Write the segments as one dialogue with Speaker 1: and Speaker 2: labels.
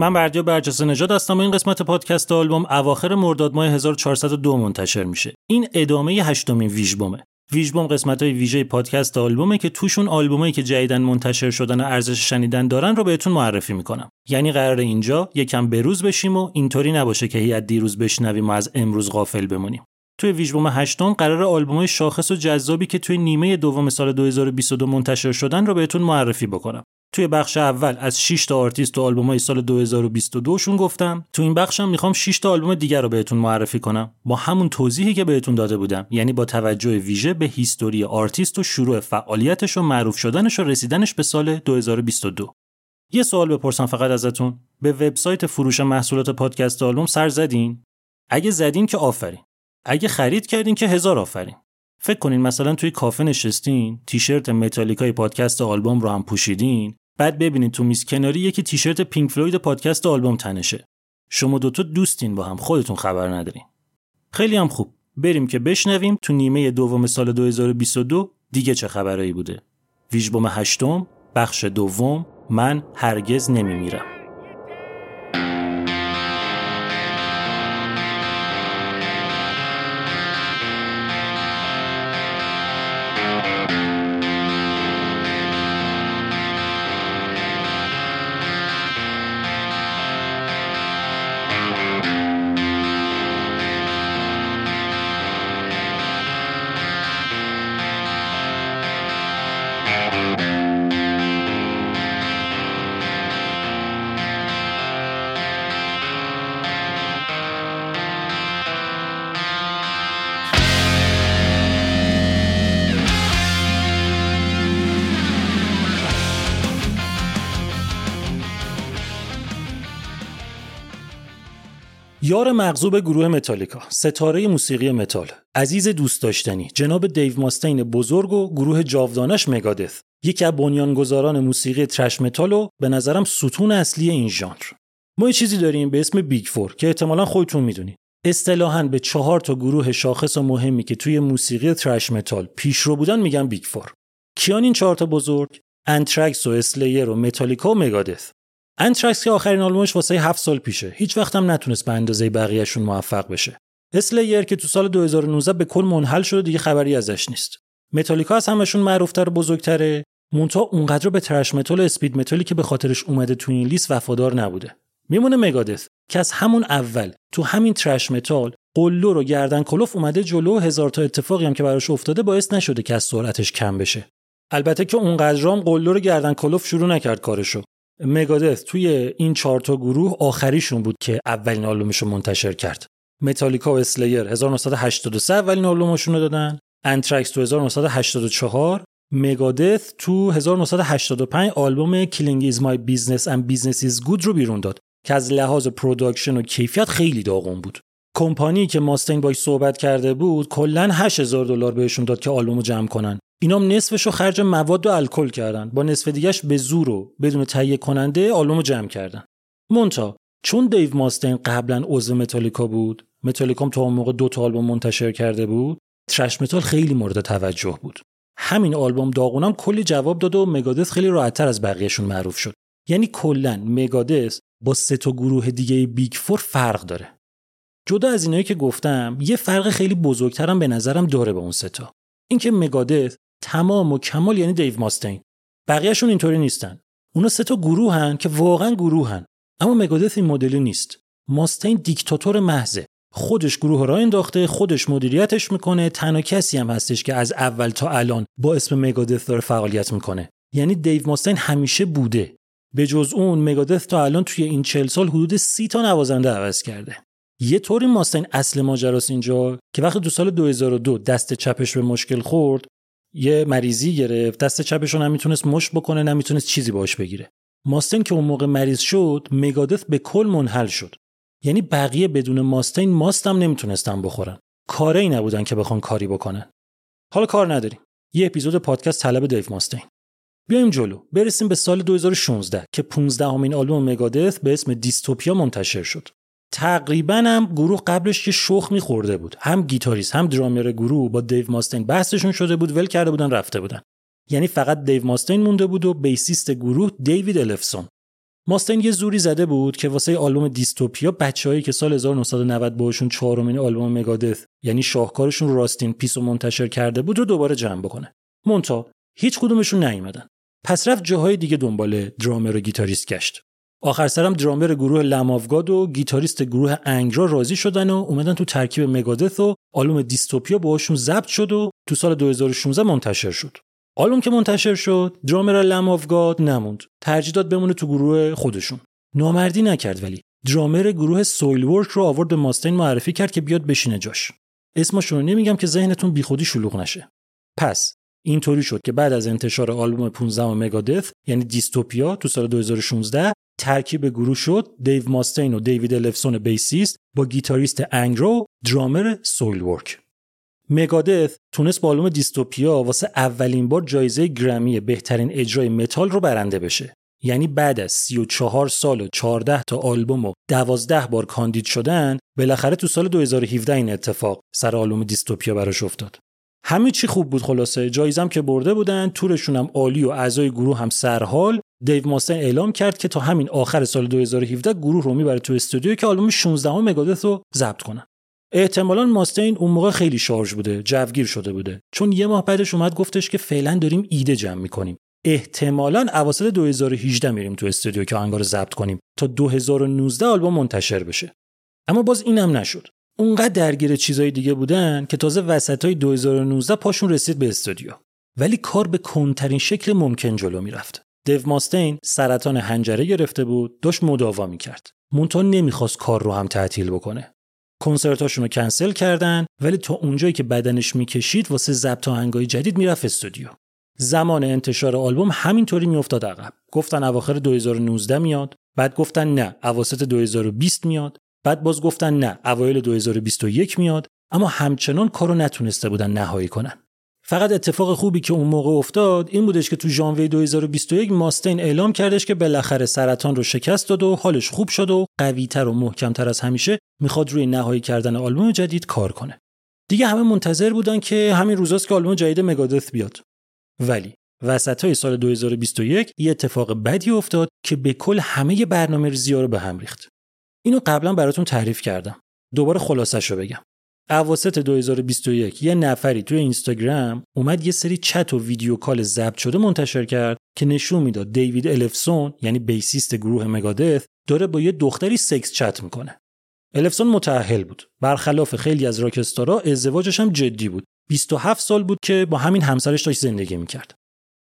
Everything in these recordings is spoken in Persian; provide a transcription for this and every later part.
Speaker 1: من بردیا برجسته نژاد هستم و این قسمت پادکست آلبوم اواخر مرداد ماه 1402 منتشر میشه. این ادامه هشتمین ویژبومه. ویژبوم قسمت های ویژه پادکست آلبومه که توشون آلبومایی که جدیدن منتشر شدن و ارزش شنیدن دارن رو بهتون معرفی می‌کنم. یعنی قرار اینجا یکم بروز بشیم و اینطوری نباشه که هی دیروز بشنویم و از امروز غافل بمونیم. توی ویژبوم هشتم قرار آلبومای شاخص و جذابی که توی نیمه دوم سال 2022 منتشر شدن رو بهتون معرفی بکنم. توی بخش اول از 6 تا آرتیست و آلبوم های سال 2022 شون گفتم. تو این بخشم می‌خوام 6 تا آلبوم دیگر رو بهتون معرفی کنم. با همون توضیحی که بهتون داده بودم. یعنی با توجه ویژه به history artist و شروع فعالیتش و معروف شدنش و رسیدنش به سال 2022 یه سوال بپرسم فقط ازتون. به وبسایت فروش محصولات پادکست آلبوم سر زدین؟ اگه زدین که آفرین. اگه خرید کردین که هزار آفرین. فکر کنین مثلا توی کافه نشستین تیشرت متالیکای پادکست آلبوم رو هم پوشیدین بعد ببینید تو میز کناری یکی تیشرت Pink Floyd پادکست آلبوم تنشه. شما دوتا دوستین با هم خودتون خبر ندارین. خیلی هم خوب. بریم که بشنویم تو نیمه دوم سال 2022 دیگه چه خبرایی بوده. ویژبوم هشتم بخش دوم من هرگز نمیمیرم. یار مغضوب گروه متالیکا ستاره موسیقی متال عزیز دوست داشتنی جناب دیو ماستین بزرگ و گروه جاودانش Megadeth یکی از بنیانگذاران موسیقی thrash metal و به نظرم ستون اصلی این ژانر. ما یه چیزی داریم به اسم Big Four که احتمالا خودتون می‌دونید. اصطلاحا به چهار تا گروه شاخص و مهمی که توی موسیقی thrash metal پیشرو بودن میگن Big Four. کیان این چهار تا بزرگ؟ Anthrax و Slayer و متالیکا و Megadeth. Anthrax که آخرین آلبومش واسه هفت سال پیشه. هیچ وقت هم نتونست به اندازه بقیهشون موفق بشه. Slayer که تو سال 2019 به کل منحل شده دیگه خبری ازش نیست. متالیکا از همشون معروفتر و بزرگتره. منتها اونقدر به thrash metal و speed metal ی که به خاطرش اومده تو این لیست وفادار نبوده. میمونه Megadeth که از همون اول تو همین thrash metal قلدر و گردن کلفت اومده جلو هزار تا اتفاقی هم که براش افتاده باعث نشده که از سرعتش کم بشه. البته که اونقدرام قلدر و گردن کلفت شروع نکرد کارشو. Megadeth توی این چهار تا گروه آخریشون بود که اولین آلبومش رو منتشر کرد. متالیکا و Slayer 1983 اولین آلبومشون رو دادن. Anthrax تو 1984 Megadeth تو 1985 آلبوم Killing Is My Business and Business Is Good رو بیرون داد که از لحاظ production و کیفیت خیلی داغون بود. کمپانی که ماستین باش صحبت کرده بود کلا 8000 دلار بهشون داد که آلبومو جمع کنن. اینام نصفش رو خرج مواد و الکل کردن. با نصف دیگهش به زور و بدون تهیه کننده آلبومو جمع کردن. منتها چون دیو ماستین قبلا عضو متالیکا بود متالیکام تا اون موقع دو تا آلبوم منتشر کرده بود thrash metal خیلی مورد توجه بود. همین آلبوم داغونم کلی جواب داد و Megadeth خیلی راحتتر از بقیهشون معروف شد. یعنی کلا Megadeth با سه تا گروه دیگه Big Four فرق داره. جدا از اینایی که گفتم یه فرق خیلی بزرگترم به نظرم داره به اون سه تا اینکه Megadeth تمام و کمال یعنی دیو ماستین. بقیهشون اینطوری نیستن. اونا سه تا گروه هن که واقعا گروهن. اما مگادث این مدلی نیست. ماستین دیکتاتور محضه. خودش گروه را انداخته خودش مدیریتش می‌کنه تنها کسی هم هستش که از اول تا الان با اسم مگادث داره فعالیت می‌کنه. یعنی دیو ماستین همیشه بوده. به جز اون مگادث تا الان توی این چل سال حدود سی تا نوازنده عوض کرده. یه طوری ماستین اصل ماجراست اینجا که وقتی دو سال 2002 دست چپش به مشکل خورد یه مریضی گرفت دست چپش رو نمی‌تونست مش بکنه نمی‌تونست چیزی باش بگیره. ماستین که اون موقع مریض شد مگادث به کل منحل شد. یعنی بقیه بدون ماستین ماستم نمی‌تونستن بخورن. کاری نبودن که بخوان کاری بکنن. حالا کار نداریم. یه اپیزود پادکست طلب دیو ماستین بیایم جلو. برسیم به سال 2016 که 15 همین آلبوم مگادث به اسم دیستوپیا منتشر شد. تقریبا هم گروه قبلش یه شخ میخورده بود. هم گیتاریست هم درامر گروه با دیو ماستین بحثشون شده بود ول کرده بودن رفته بودن. یعنی فقط دیو ماستین مونده بود و bassist گروه دیوید الفسن. ماستین یه زوری زده بود که واسه آلبوم Dystopia بچههایی که سال 1990 باشون چهارمین آلبوم Megadeth یعنی شاهکارشون Rust in Peace رو منتشر کرده بود رو دوباره جمع بکنه. منتها هیچ کدومشون نیومدن. پس رفت جاهای دیگه دنبال درامر و گیتاریست گشت. آخر سرم درامر گروه Lamb of God و گیتاریست گروه Angra راضی شدن و اومدن تو ترکیب Megadeth و آلبوم Dystopia باهاشون ضبط شد و تو سال 2016 منتشر شد. آلبوم که منتشر شد درامر لمافگاد نموند. ترجیح داد بمونه تو گروه خودشون. نامردی نکرد ولی. درامر گروه سویل ورک رو آورد به ماستین معرفی کرد که بیاد بشینه جاش. اسمشون رو نمیگم که ذهنتون بیخودی شلوغ نشه. پس اینطوری شد که بعد از انتشار آلبوم 15 مگادث یعنی دیستوپیا تو سال 2016 ترکیب گروه شد. دیو ماستین و دیوید الفسون بیسیست با گیتاریست انگرو درامر سویل ورک. مگادث تونست با آلبوم دیستوپیا واسه اولین بار جایزه گرمی بهترین اجرای متال رو برنده بشه. یعنی بعد از 34 سال و 14 تا آلبوم و 12 بار کاندید شدن بالاخره تو سال 2017 این اتفاق سر آلبوم دیستوپیا براش افتاد. همه چی خوب بود خلاصه. جایزم که برده بودن تورشون هم عالی و اعضای گروه هم سرحال. دیو ماستن اعلام کرد که تا همین آخر سال 2017 گروه رو می‌بره تو استودیو که آلبوم 16 مگادث رو ضبط کنن. احتمالا ماستین اون موقع خیلی شارژ بوده جوگیر شده بوده. چون یه ماه بعدش اومد گفتش که فعلا داریم ایده جمع می‌کنیم. احتمالا اواسط 2018 میریم تو استودیو که آهنگا رو ضبط کنیم تا 2019 آلبوم منتشر بشه. اما باز اینم نشد. اونقدر درگیر چیزای دیگه بودن که تازه وسطای 2019 پاشون رسید به استودیو. ولی کار به کنترین شکل ممکن جلو می‌رفت. دیو ماستین سرطان حنجره گرفته بود داشت مداوا می‌کرد. مونتون نمی‌خواست کار رو هم تعطیل بکنه. کنسرتاشون رو کنسل کردن ولی تا اونجایی که بدنش می‌کشید واسه ضبط آهنگای جدید می‌رفت استودیو. زمان انتشار آلبوم همینطوری میافتاد عقب. گفتن اواخر 2019 میاد بعد گفتن نه اواسط 2020 میاد. بعد باز گفتن نه اوایل 2021 میاد اما همچنان کارو نتونسته بودن نهایی کنن فقط اتفاق خوبی که اون موقع افتاد این بودش که تو ژانویه 2021 ماستین اعلام کردش که بالاخره سرطان رو شکست داد و حالش خوب شد و قویتر و محکمتر از همیشه می‌خواد روی نهایی کردن آلبوم جدید کار کنه. دیگه همه منتظر بودن که همین روزاست که آلبوم جدید مگادث بیاد. ولی وسط های سال 2021 یه اتفاق بدی افتاد که به کل همه برنامه ریزی رو به هم ریخت. اینو قبلا براتون تعریف کردم. دوباره خلاصش رو بگم. اواسط 2021 یه نفری توی اینستاگرام اومد یه سری چت و ویدیو کال ضبط شده منتشر کرد که نشون می‌داد دیوید الفسون یعنی بیسیست گروه مگادث داره با یه دختری سکس چت می‌کنه. الفسون متأهل بود. برخلاف خیلی از راکستارا ازدواجش هم جدی بود. 27 سال بود که با همین همسرش داشت زندگی می‌کرد.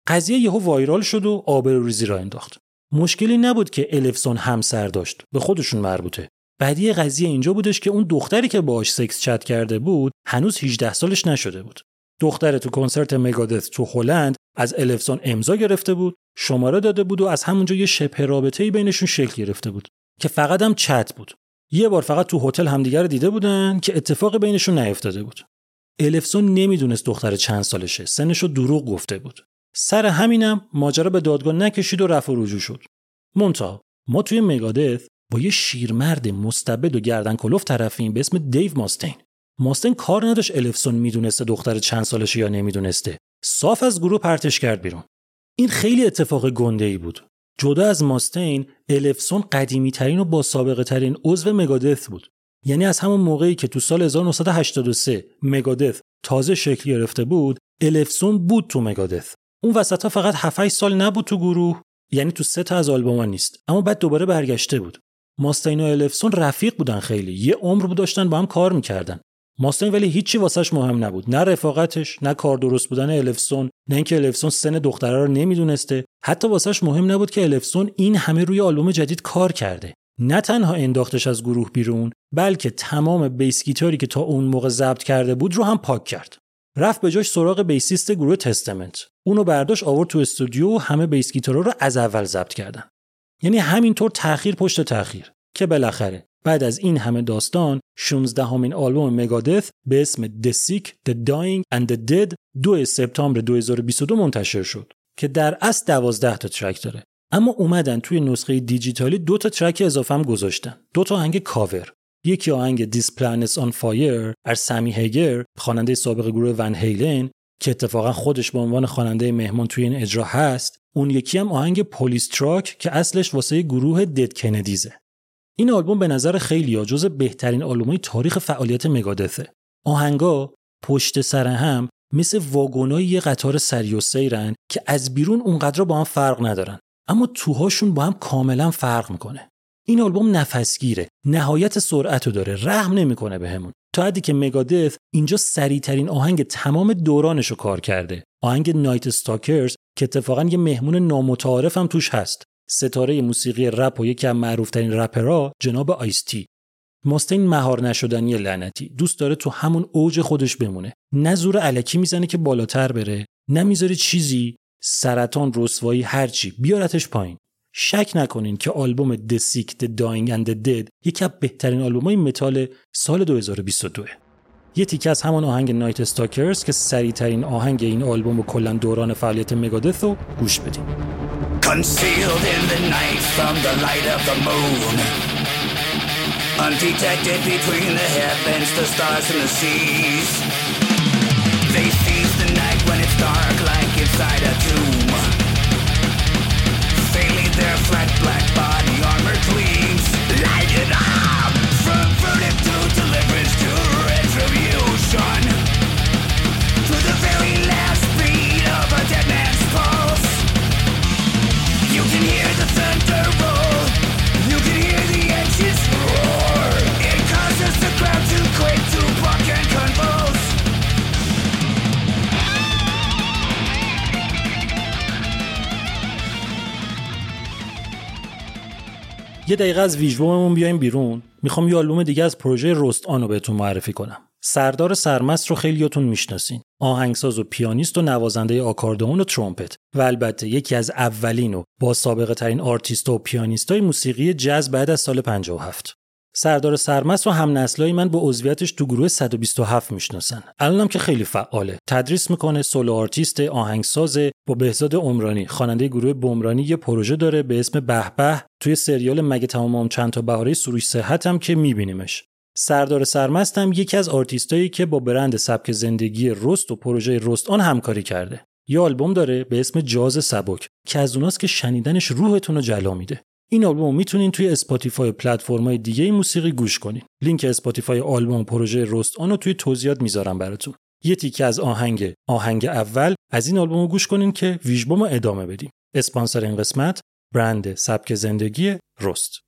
Speaker 1: قضیه یهو وایرال شد و آبروریزی را انداخت. مشکلی نبود که الفسون همسر داشت. به خودشون مربوطه. بعدی قضیه اینجا بودش که اون دختری که باهاش سکس چت کرده بود هنوز 18 سالش نشده بود. دختر تو کنسرت مگادث تو هلند از الفسون امضا گرفته بود، شماره داده بود و از همونجا یه شبه رابطه‌ای بینشون شکل گرفته بود. که فقط هم چت بود یه بار فقط تو هتل همدیگر رو دیده بودن که اتفاق بینشون نیفتاده بود الفسون نمی‌دونست دختر چند سالشه سنشو دروغ گفته بود سر همینم ماجرا به دادگاه نکشید و رفع رجوع شد. مونتا ما توی مگادث با یه شیرمرد مستبد و گردن کلوف طرفیم به اسم دیو ماستین. ماستین کار نداشت الفسون می‌دونسته دختر چند سالشه یا نمی‌دونسته. صاف از گروه پرتش کرد بیرون. این خیلی اتفاق گنده ای بود. جدا از ماستین الفسون قدیمی ترین و با سابقه ترین عضو مگادث بود. یعنی از همون موقعی که تو سال 1983 مگادث تازه شکل گرفته بود الفسون بود تو مگادث اون وسط ها فقط 7 سال نبود تو گروه. یعنی تو سه تا از آلبوما نیست. اما بعد دوباره برگشته بود. ماستین و الفسون رفیق بودن خیلی. یه عمر بود داشتن با هم کار می‌کردن. ماستین ولی هیچی واسش مهم نبود. نه رفاقتش نه کار درست بودن الفسون نه اینکه الفسون سن دختره رو نمی‌دونسته. حتی واسش مهم نبود که الفسون این همه روی آلبوم جدید کار کرده. نه تنها انداختش از گروه بیرون بلکه تمام bass guitar ی که تا اون موقع ضبط کرده بود رو هم پاک کرد. رفت به جاش سراغ bassist گروه Testament. اونو برداشت آورد تو استودیو و همه bass guitar ا رو از اول ضبط کردن. یعنی همینطور تاخیر پشت تاخیر که بالاخره بعد از این همه داستان 16مین آلبوم Megadeth به اسم The Sick, The Dying and The Dead 2 سپتامبر 2022 منتشر شد که در اصل 12 تا track داره. اما اومدن توی نسخه دیجیتالی دو تا track اضافه هم گذاشتن. دو تا آهنگ کاور. یکی آهنگ This Planet's on Fire از سمی هیگر خواننده سابق گروه Van Halen که اتفاقا خودش به عنوان خواننده مهمان توی این اجرا هست. اون یکی هم آهنگ Police Truck که اصلش واسه گروه Dead Kennedys ه این آلبوم به نظر خیلی جز بهترین آلبومای تاریخ فعالیت Megadeth ه آهنگا پشت سر هم مثل واگونای یه قطار سری و سیرن که از بیرون اونقدر با هم فرق ندارن اما توهاشون با هم کاملا فرق می‌کنه. این آلبوم نفسگیره. نهایت سرعت رو داره. رحم نمی‌کنه بهمون. تا حدی که مگادث اینجا سریعترین آهنگ تمام دورانش رو کار کرده. آهنگ نایت استاکرز که اتفاقا یه مهمون نامتعارف هم توش هست. ستاره موسیقی رپ و یکی از معروفترین رپرها جناب آیستی ماستین مهار نشدنی لعنتی. دوست داره تو همون اوج خودش بمونه. نه زور علکی می‌زنه که بالاتر بره. نه می‌ذاره چیزی سرطان رسوایی هرچی. بیارتش پایین. شک نکنین که آلبوم The Sick, The Dying and The Dead یکی از بهترین آلبومای متال سال 2022 یه تیکه از همان آهنگ نایت استاکرز که سریعترین آهنگ این آلبوم و کلا دوران فعالیت مگادث رو گوش بدیم Concealed in the night from the light of the moon Undetected between the heavens, the stars and the seas They seize the night when it's dark like inside a tomb flat black body armor gleams یه دقیقه از ویژبوممون بیایم بیرون. می‌خوام یه آلبوم دیگه از پروژه رست آنو بهتون معرفی کنم. سردار سرمست رو خیلیاتون می‌شناسین. آهنگساز و پیانیست و نوازنده آکاردئون و ترومپت. و البته یکی از اولین و با سابقه ترین آرتیست و پیانیست های موسیقی جز بعد از سال 57 سردار سرمست و هم نسلای من با عضویتش تو گروه 127 می‌شناسن. الانم که خیلی فعاله. تدریس می‌کنه solo artist آهنگساز با بهزاد عمرانی. خواننده گروه بمرانی یه پروژه داره به اسم به به. توی سریال مگه تمام چند تا بهاره سروش صحت هم که میبینیمش. سردار سرمست هم یکی از آرتیستایی که با برند سبک زندگی رست و پروژه رست آن همکاری کرده. یه آلبوم داره به اسم جاز سبک که از اوناست که شنیدنش روحتون رو جلا میده. این آلبوم می‌تونین توی Spotify پلتفرم‌های دیگه موسیقی گوش کنین. لینک Spotify آلبوم پروژه رست آن رو توی توضیحات می‌ذارم براتون. یه تیکه از آهنگ آهنگ اول از این آلبوم گوش کنین که ویژبوم ادامه بدیم. اسپانسر این قسمت برند سبک زندگی رست.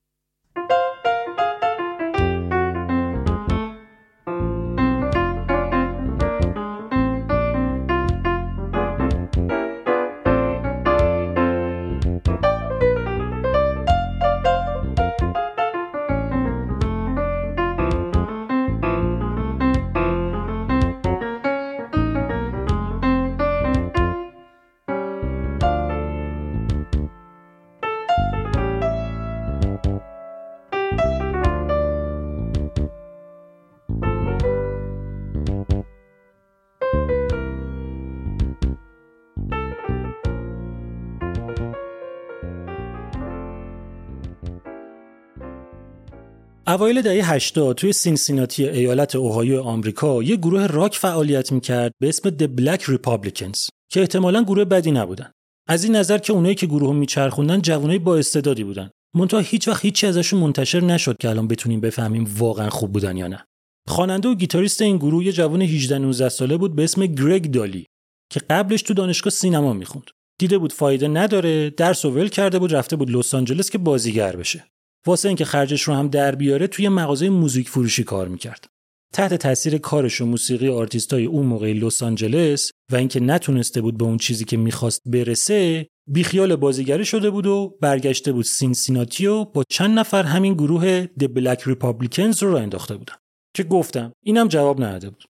Speaker 1: اوایل دهه 80 توی سینسیناتی ایالت اوهایو آمریکا یه گروه راک فعالیت می‌کرد به اسم The Black Republicans که احتمالا گروه بدی نبودن. از این نظر که اونایی که گروه میچرخوندن جوانای با استعدادی بودن. منتها هیچ وقت هیچی ازشون منتشر نشد که الان بتونیم بفهمیم واقعا خوب بودن یا نه. خواننده و گیتاریست این گروه یه جوان 18 19 ساله بود به اسم گرگ دالی که قبلش تو دانشگاه سینما می‌خوند. دیده بود فایده نداره، درس و ول کرده بود رفته بود لس آنجلس که بازیگر بشه. واسه اینکه خرجش رو هم در بیاره توی مغازه موزیک فروشی کار می‌کرد. تحت تاثیر کارش و موسیقی آرتیستای اون موقع لس آنجلس و اینکه نتونسته بود به اون چیزی که می‌خواست برسه بیخیال بازیگری شده بود و برگشته بود سینسیناتی و با چند نفر همین گروه The Black Republicans رو راه انداخته بودن. که گفتم اینم جواب نداده بود.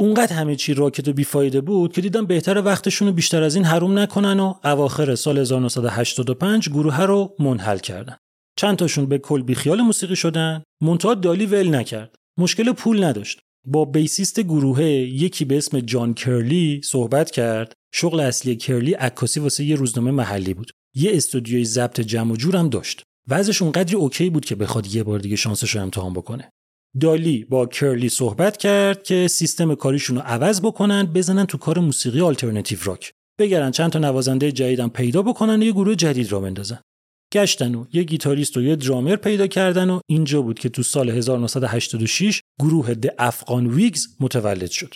Speaker 1: اونقدر همه چی راکد و بیفایده بود که دیدن بهتره وقتشون رو بیشتر از این حروم نکنن و اواخر سال 1985 گروه رو منحل کردن. چند تاشون به کل بیخیال موسیقی شدن منتها دالی ول نکرد. مشکل پول نداشت. با bassist گروه یکی به اسم جان کرلی صحبت کرد. شغل اصلی کرلی عکاسی واسه یه روزنامه محلی بود. یه استودیوی ضبط جمع و جور هم داشت. وضعش اونقدری OK بود که بخواد یه بار دیگه شانسش رو امتحان بکنه. دالی با کرلی صحبت کرد که سیستم کاریشون رو عوض بکنن بزنن تو کار موسیقی alternative rock بگردن چند تا نوازنده جدیدم پیدا بکنن یه گروه جدید راه بندازن. گشتن و یه گیتاریست و یه درامر پیدا کردن و اینجا بود که تو سال 1986 گروه The Afghan Whigs متولد شد.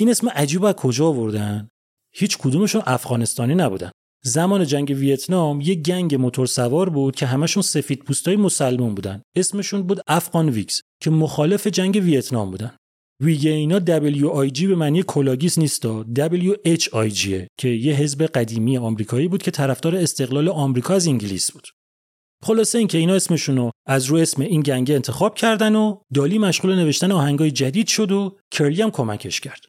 Speaker 1: این اسم عجیب از کجا آوردن؟ هیچ کدومشون افغانستانی نبودن. زمان جنگ ویتنام یه gang موتور سوار بود که همشون سفید پوستای مسلمون بودن. اسمشون بود Afghan Whigs که مخالف جنگ ویتنام بودن. Whig اینا WIG به معنی کلاه‌گیس نیست WHIG که یه حزب قدیمی آمریکایی بود که طرفدار استقلال آمریکا از انگلیس بود. خلاصه اینکه اینا اسمشون رو از رو اسم این gang ه انتخاب کردن و دالی مشغول نوشتن آهنگای جدید شد و کرلی هم کمکش کرد.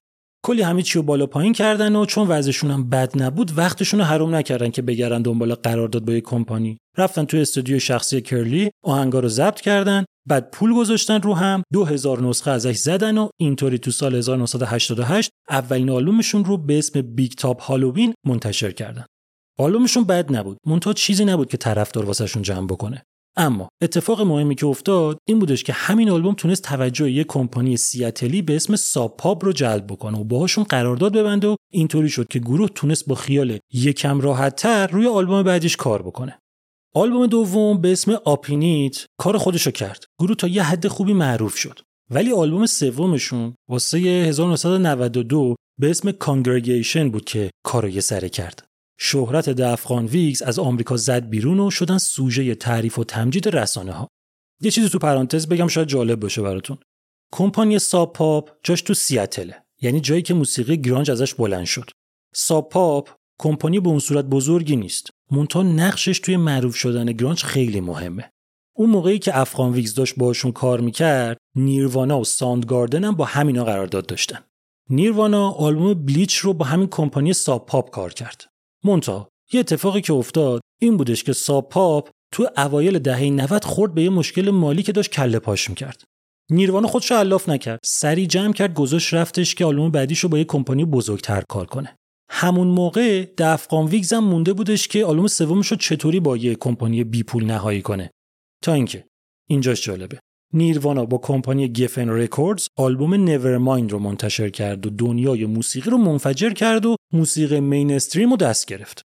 Speaker 1: کلی همه چی رو بالا پایین کردن و چون وضعشون هم بد نبود وقتشون رو حروم نکردن که بگردن دنبال قرارداد با یک کمپانی رفتن توی استودیو شخصی کرلی آهنگا رو ضبط کردن بعد پول گذاشتن رو هم 2000 نسخه ازش زدن و اینطوری تو سال 1988 اولین آلبومشون رو به اسم Big Top Halloween منتشر کردن. آلبومشون بد نبود. مونتا چیزی نبود که طرفدار واسهشون جمع بکنه. اما اتفاق مهمی که افتاد این بودش که همین آلبوم تونست توجه یک کمپانی سیاتلی به اسم ساپاب رو جلب بکنه و باهاشون قرارداد ببنده و اینطوری شد که گروه تونست با خیال یکم راحتتر روی آلبوم بعدیش کار بکنه. آلبوم دوم به اسم آپینیت کار خودشو کرد گروه تا یه حد خوبی معروف شد ولی آلبوم سومشون واسه 1992 به اسم کانگرگیشن بود که کارو یه سره کرد شهرت The Afghan Whigs از آمریکا زد بیرون و شدن سوژه تعریف و تمجید رسانه ها. یه چیزی تو پرانتز بگم شاید جالب باشه براتون. کمپانی Sub Pop جاش تو سیاتله یعنی جایی که موسیقی grunge ازش بلند شد. Sub Pop کمپانی به اون صورت بزرگی نیست. منتها نقشش توی معروف شدن grunge خیلی مهمه. اون موقعی که Afghan Whigs داشت باشون کار می‌کرد Nirvana و Soundgarden هم با همینا قرارداد داشتن. نیروانا آلبوم بلیچ رو با همین کمپانی ساب پاپ کار کرد. مونتا یه اتفاقی که افتاد این بودش که ساب پاپ تو اوایل دهه 90 خورد به یه مشکل مالی که داشت کله پاش می‌کرد. نیروانا خودش علاف نکرد. سری جمع کرد گذاشت رفتش که آلبوم بعدیشو با یه کمپانی بزرگتر کار کنه. همون موقع دفقان ویگز هم مونده بودش که آلبوم سومش رو چطوری با یه کمپانی بی پول نهایی کنه. تا اینکه اینجاش جالبه. Nirvana با کمپانی Geffen Records آلبوم Nevermind رو منتشر کرد و دنیای موسیقی رو منفجر کرد و موسیقی mainstream رو دست گرفت.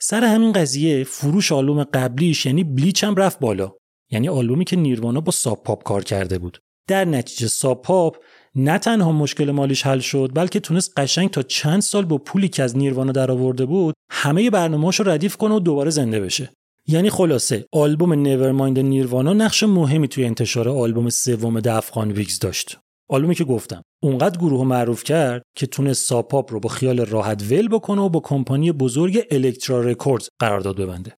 Speaker 1: سر همین قضیه فروش آلبوم قبلیش یعنی Bleach هم رفت بالا. یعنی آلبومی که Nirvana با Sub Pop کار کرده بود. در نتیجه Sub Pop نه تنها مشکل مالیش حل شد بلکه تونست قشنگ تا چند سال با پولی که از Nirvana درآورده بود همه برنامه‌هاشو ردیف کنه و دوباره زنده بشه. یعنی خلاصه آلبوم Nevermind Nirvana نقش مهمی توی انتشار آلبوم سوم The Afghan Whigs داشت. آلبومی که گفتم اونقدر گروه معروف کرد که تونست Sub Pop رو با خیال راحت ول بکنه و با کمپانی بزرگ Elektra Records قرارداد ببنده.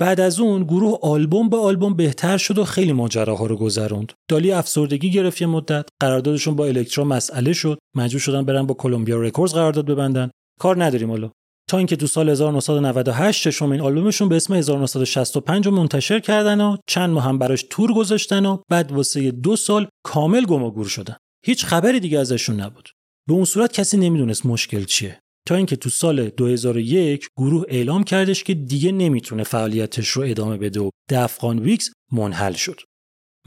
Speaker 1: بعد از اون گروه آلبوم به آلبوم بهتر شد و خیلی ماجراها رو گذروند. دالی افسردگی گرفت یه مدت، قراردادشون با Elektra مسئله شد، مجبور شدن برن با Columbia Records قرارداد ببندن. کار نداریم حالا. تا اینکه تو سال 1998 ششمین آلبومشون به اسم 1965 رو منتشر کردن و چند ماه هم براش تور گذاشتن و بعد واسه دو سال کامل گم و گور شدن هیچ خبری دیگه ازشون نبود به اون صورت کسی نمی‌دونست مشکل چیه اینکه تو سال 2001 گروه اعلام کردش که دیگه نمی‌تونه فعالیتش رو ادامه بده و دفقان ویکس منحل شد.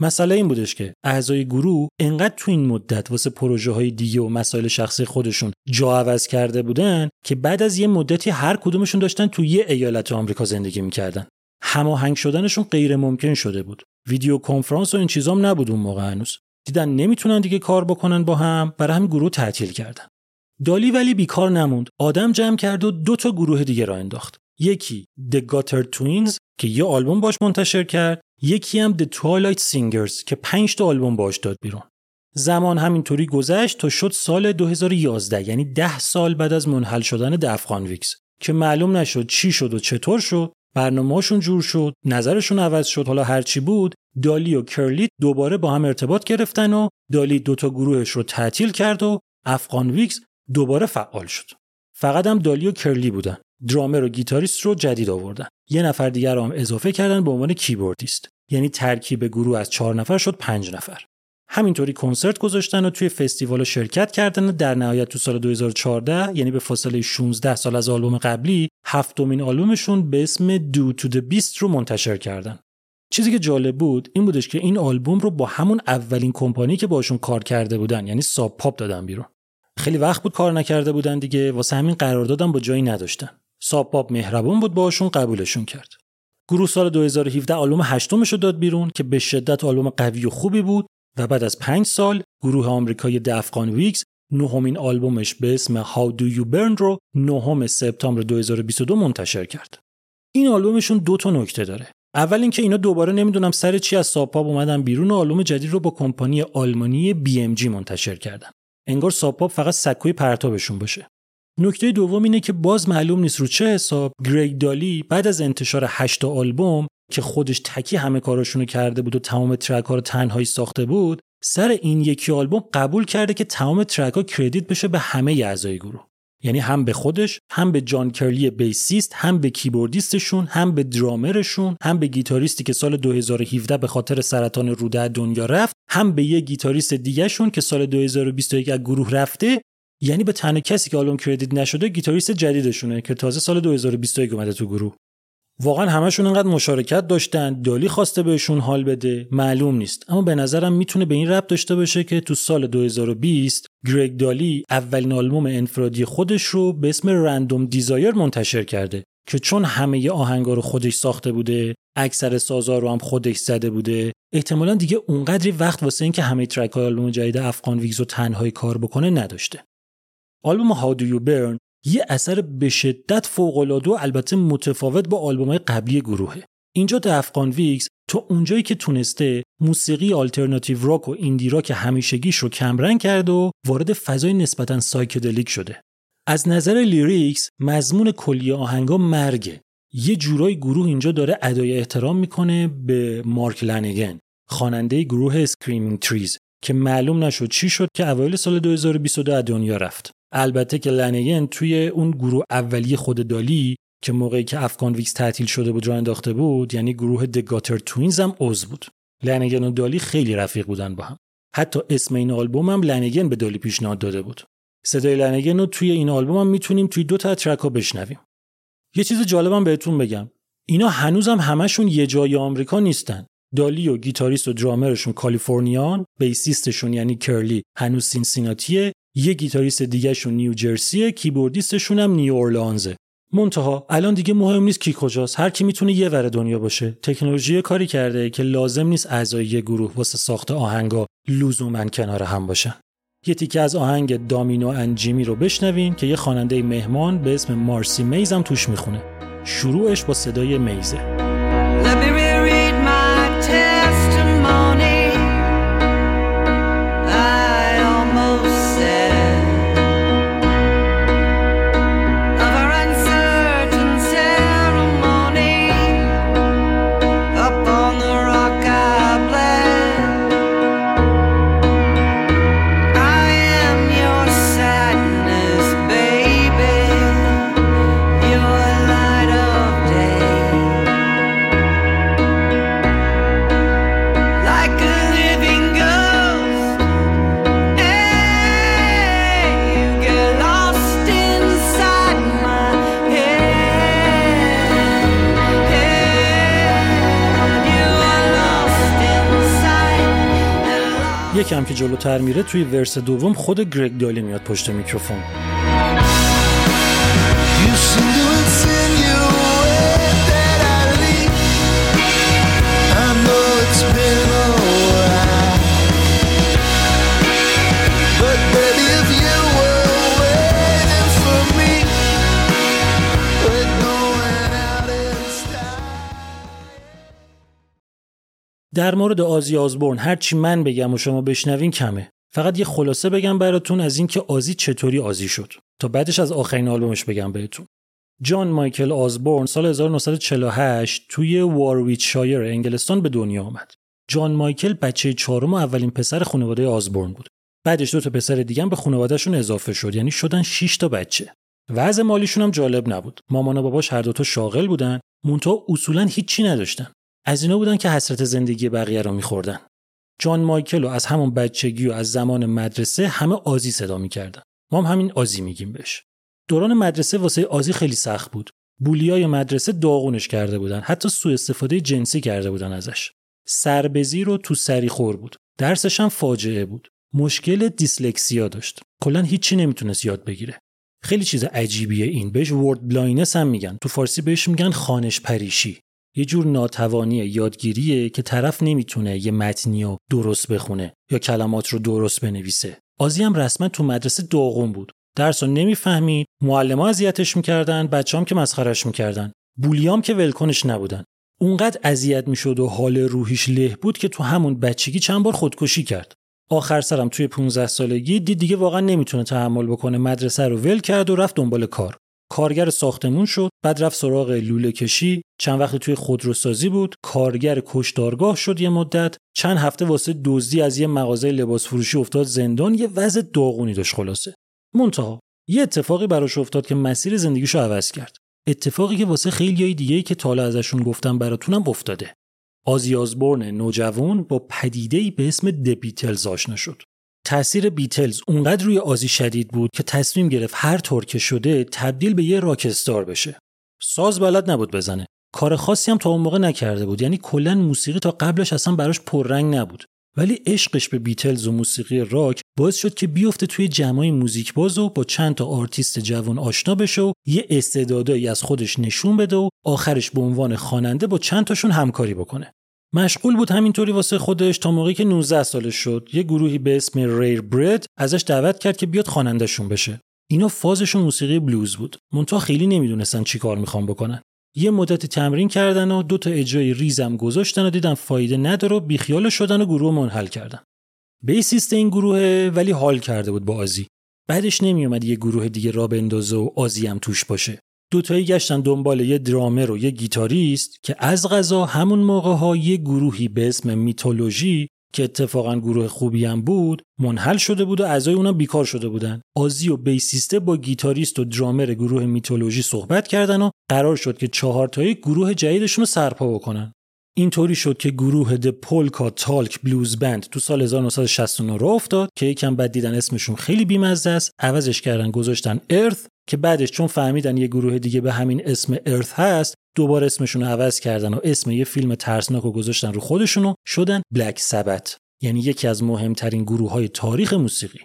Speaker 1: مسئله این بودش که اعضای گروه انقدر تو این مدت واسه پروژه های دیگه و مسائل شخصی خودشون جا عوض کرده بودن که بعد از یه مدتی هر کدومشون داشتن تو یه ایالت آمریکا زندگی می‌کردن. هماهنگ شدنشون غیر ممکن شده بود. ویدیو کنفرانس و این چیزام نبود اون موقع هنوز. دیدن نمی‌تونن دیگه کار بکنن با هم. برای همین گروه تعطیل کردن. دالی ولی بیکار نموند. آدم جمع کرد و دو تا گروه دیگه را انداخت. یکی The Gutter Twins که یه آلبوم باش منتشر کرد. یکی هم The Twilight Singers که پنج تا آلبوم باش داد بیرون. زمان همینطوری گذشت تا شد سال 2011 یعنی ده سال بعد از منحل شدن دفخان ویکس که معلوم نشد چی شد و چطور شد برنامهشون جور شد نظرشون عوض شد حالا هرچی بود. دالی و کرلی دوباره با هم ارتباط گرفتن و دالی دوتا گروهش رو تعطیل کرد و Afghan Whigs دوباره فعال شد. فقط هم دالی و کرلی بودن. درامر و گیتاریست رو جدید آوردن. یه نفر دیگر هم اضافه کردن به عنوان کیبوردیست. یعنی ترکیب گروه از چهار نفر شد پنج نفر. همینطوری کنسرت گذاشتن و توی فستیوال شرکت کردن و در نهایت تو سال 2014 یعنی به فاصله 16 سال از آلبوم قبلی هفتمین آلبومشون به اسم Do to the Beast رو منتشر کردن. چیزی که جالب بود این بودش که این آلبوم رو با همون اولین کمپانی که باشون کار کرده بودن یعنی Sub Pop دادن بیرون. خیلی وقت بود کار نکرده بودن دیگه واسه همین قرار دادن با جایی نداشتن Sub Pop مهربون بود باشون قبولشون کرد گروه سال 2017 آلبوم هشتمش رو داد بیرون که به شدت آلبوم قوی و خوبی بود و بعد از پنج سال گروه آمریکایی The Afghan Whigs نهمین آلبومش به اسم How Do You Burn رو نهم سپتامبر 2022 منتشر کرد. این آلبومشون دو تا نکته داره. اول اینکه اینا دوباره نمی‌دونم سر چی از Sub Pop اومدن بیرون و آلبوم جدید رو با کمپانی آلمانی BMG منتشر کردن. انگار Sub Pop فقط سکوی پرتابشون باشه. نکته دوم اینه که باز معلوم نیست رو چه حساب گریگ دالی بعد از انتشار 8 آلبوم که خودش تکی همه کاراشونو کرده بود و تمام track ها رو تنهایی ساخته بود سر این یکی آلبوم قبول کرده که تمام track ها credit بشه به همه اعضای گروه یعنی هم به خودش هم به جان کرلی بیسیست هم به کیبوردیستشون هم به درامرشون هم به گیتاریستی که سال 2017 به خاطر سرطان روده دنیا رفت هم به یه گیتاریست دیگهشون که سال 2021 از گروه رفته. یعنی به تنها کسی که آلبوم credit نشده گیتاریست جدیدشونه که تازه سال 2021 اومده تو گروه. واقعا همشون انقدر مشارکت داشتن دالی خواسته بهشون حال بده معلوم نیست. اما به نظرم می‌تونه به این ربط داشته باشه که تو سال 2020 گرگ دالی اولین آلبوم انفرادی خودش رو به اسم Random Desire منتشر کرده که چون همه آهنگا رو خودش ساخته بوده اکثر سازا رو هم خودش زده بوده احتمالا دیگه اونقدری وقت واسه اینکه همه track های آلبوم جدید Afghan Whigs رو تنهایی کار بکنه نداشته. آلبوم How Do You Burn یه اثر به شدت فوق‌العاده و البته متفاوت با آلبوم‌های قبلی گروهه. اینجا Afghan Whigs تا اونجایی که تونسته موسیقی alternative rock و indie rock همیشگیش رو کمرنگ کرد و وارد فضای نسبتا psychedelic شده. از نظر lyrics مضمون کلی آهنگا مرگه. یه جورای گروه اینجا داره ادای احترام می‌کنه به مارک لنگن خواننده گروه Screaming Trees که معلوم نشد چی شد که اوایل سال 2022 از دنیا رفت. البته که لنگن توی اون گروه اولی خود دالی که موقعی که Afghan Whigs تعطیل شده بود راه انداخته بود یعنی گروه The Gutter Twins هم عضو بود. لنگن و دالی خیلی رفیق بودن با هم. حتی اسم این آلبوم هم لنگن به دالی پیشنهاد داده بود. صدای لنگن رو توی این آلبوم هم می‌تونیم توی دو تا track ها بشنویم. یه چیز جالبم بهتون بگم. اینا هنوزم همشون یه جای آمریکا نیستن. دالی و گیتاریست و درامرشون کالیفرنیان بیسیستشون یعنی کرلی هنوز سینسیناتیه. یه گیتاریست دیگهشون نیو جرسیه کیبوردیستشون هم نیو اورلانزه منتها الان دیگه مهم نیست کی کجاست هر کی می‌تونه یه ور دنیا باشه. تکنولوژی کاری کرده که لازم نیست اعضای یه گروه واسه ساخت آهنگا لزوما کنار هم باشن. یه تیکه از آهنگ Domino and Jimmy رو بشنوین که یه خواننده مهمان به اسم مارسی میز هم توش می‌خونه. شروعش با صدای میزه. که جلوتر میره توی ورس دوم خود گرگ دالی میاد پشت میکروفون. در مورد آزی آزبورن هرچی من بگم و شما بشنوین کمه. فقط یه خلاصه بگم براتون از اینکه آزی چطوری آزی شد. تا بعدش از آخرین آلبومش بگم بهتون. جان مایکل آزبورن سال 1948 توی وارویچ شایر انگلستان به دنیا آمد. جان مایکل بچه چهارم و اولین پسر خانواده آزبورن بود. بعدش دو تا پسر دیگه به خانوادهشون اضافه شد. یعنی شدن 6 تا بچه. وضع مالیشون هم جالب نبود. مامان و باباش هر دوتا شاغل بودن. مونتا اصولا هیچی نداشتن. از اینا بودن که حسرت زندگی بقیه رو میخوردن. جان مایکل و از همون بچگی و از زمان مدرسه همه آزی صدا می‌کردن. ما هم همین آزی میگیم بهش. دوران مدرسه واسه آزی خیلی سخت بود. bully های مدرسه داغونش کرده بودن. حتی سوء استفاده جنسی کرده بودن ازش. سربه‌زیر و تو سری خور بود. درسش هم فاجعه بود. مشکل dyslexia داشت. کلا هیچی نمی‌تونست یاد بگیره. خیلی چیز عجیبیه این. بهش word blindness هم میگن. تو فارسی بهش میگن خوانش پریشی. یه جور ناتوانی یادگیریه که طرف نمی‌تونه یه متنی رو درست بخونه یا کلمات رو درست بنویسه. آزی هم رسما تو مدرسه داغون بود. درس رو نمی‌فهمید، معلما اذیتش می‌کردن، بچه‌ام که مسخرش می‌کردن. بولیام که ولکنش نبودن. اونقدر اذیت می‌شد و حال روحیش له بود که تو همون بچگی چند بار خودکشی کرد. آخر سرم توی 15 سالگی دید دیگه واقعا نمی‌تونه تحمل بکنه مدرسه رو ول کرد و رفت دنبال کار. کارگر ساختمون شد بعد رفت سراغ لوله کشی. چند وقت توی خودروسازی بود. کارگر کشدارگاه شد یه مدت. چند هفته واسه دزدی از یه مغازه لباس فروشی افتاد زندان. یه وضع داغونی داشت خلاصه. منتها یه اتفاقی براش افتاد که مسیر زندگیشو عوض کرد. اتفاقی که واسه خیلیای دیگه که تالا ازشون گفتم براتونم افتاده. آزی آزبورن نوجوان با پدیده‌ای به اسم دبیتلز آشنا شد. تاثیر بیتلز اونقدر روی آزی شدید بود که تصمیم گرفت هر طور که شده تبدیل به یه راکستار بشه. ساز بلد نبود بزنه. کار خاصی هم تا اون موقع نکرده بود یعنی کلا موسیقی تا قبلش اصلا براش پررنگ نبود. ولی عشقش به بیتلز و موسیقی راک باعث شد که بیفته توی جمعای موزیک باز و با چند تا آرتیست جوان آشنا بشه و یه استعدادایی از خودش نشون بده و آخرش به عنوان خواننده با چند تاشون همکاری بکنه. مشغول بود همینطوری واسه خودش تا موقعی که 19 سالش شد یه گروهی به اسم Rare Breed ازش دعوت کرد که بیاد خوانندهشون بشه. اینا فازشون موسیقی بلوز بود. منتها خیلی نمی‌دونستن چی کار می‌خوان بکنن. یه مدت تمرین کردن و دو تا اجرای ریزم گذاشتن و دیدن فایده نداره و بیخیال شدن و گروه منحل کردن. بیسیست این گروه ولی حال کرده بود با آزی. بعدشم اومد یه گروه دیگه راه بندازه و آزی هم توش باشه. دوتایی گشتن دنبال یه درامر و یه گیتاریست که از قضا همون موقع ها یه گروهی به اسم Mythology که اتفاقا گروه خوبی هم بود منحل شده بود و اعضای اونا بیکار شده بودن. آزی و بیسیسته با گیتاریست و درامر گروه Mythology صحبت کردن و قرار شد که چهار تایی گروه جدیدشون رو سرپا بکنن. اینطوری شد که گروه د پولکا تالک بلوز بند تو سال 1969 را افتاد که یکم بعد دیدن اسمشون خیلی بیمزه است. عوضش کردن گذاشتن ارث که بعدش چون فهمیدن یه گروه دیگه به همین اسم ارث هست دوباره اسمشون رو عوض کردن و اسم یه فیلم ترسناک رو گذاشتن رو خودشونو شدن بلک سبت یعنی یکی از مهمترین گروه های تاریخ موسیقی.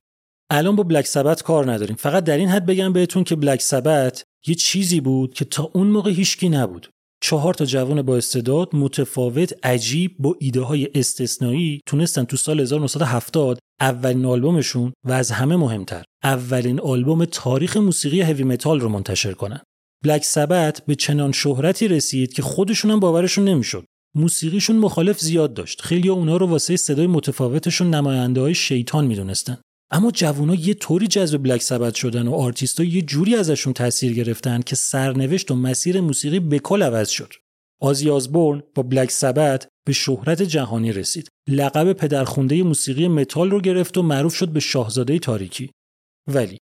Speaker 1: الان با بلک سبت کار نداریم. فقط در این حد بگم بهتون که بلک سبت یه چیزی بود که تا اون موقع هیچکی نبود. چهار تا جوان با استعداد متفاوت عجیب با ایده های استثنایی تونستن تو سال 1970 اولین آلبومشون و از همه مهمتر اولین آلبوم تاریخ موسیقی هوی متال رو منتشر کنن. بلک سبت به چنان شهرتی رسید که خودشون هم باورشون نمی‌شد. موسیقیشون مخالف زیاد داشت. خیلی اونا رو واسه صدای متفاوتشون نماینده های شیطان می‌دونستن. اما جوونا یه طوری جذب بلک سبت شدن و آرتیستا یه جوری ازشون تاثیر گرفتن که سرنوشت و مسیر موسیقی به کل عوض شد. آزی آزبورن با Black Sabbath به شهرت جهانی رسید. لقب پدرخونده موسیقی متال رو گرفت و معروف شد به شاهزاده تاریکی. ولی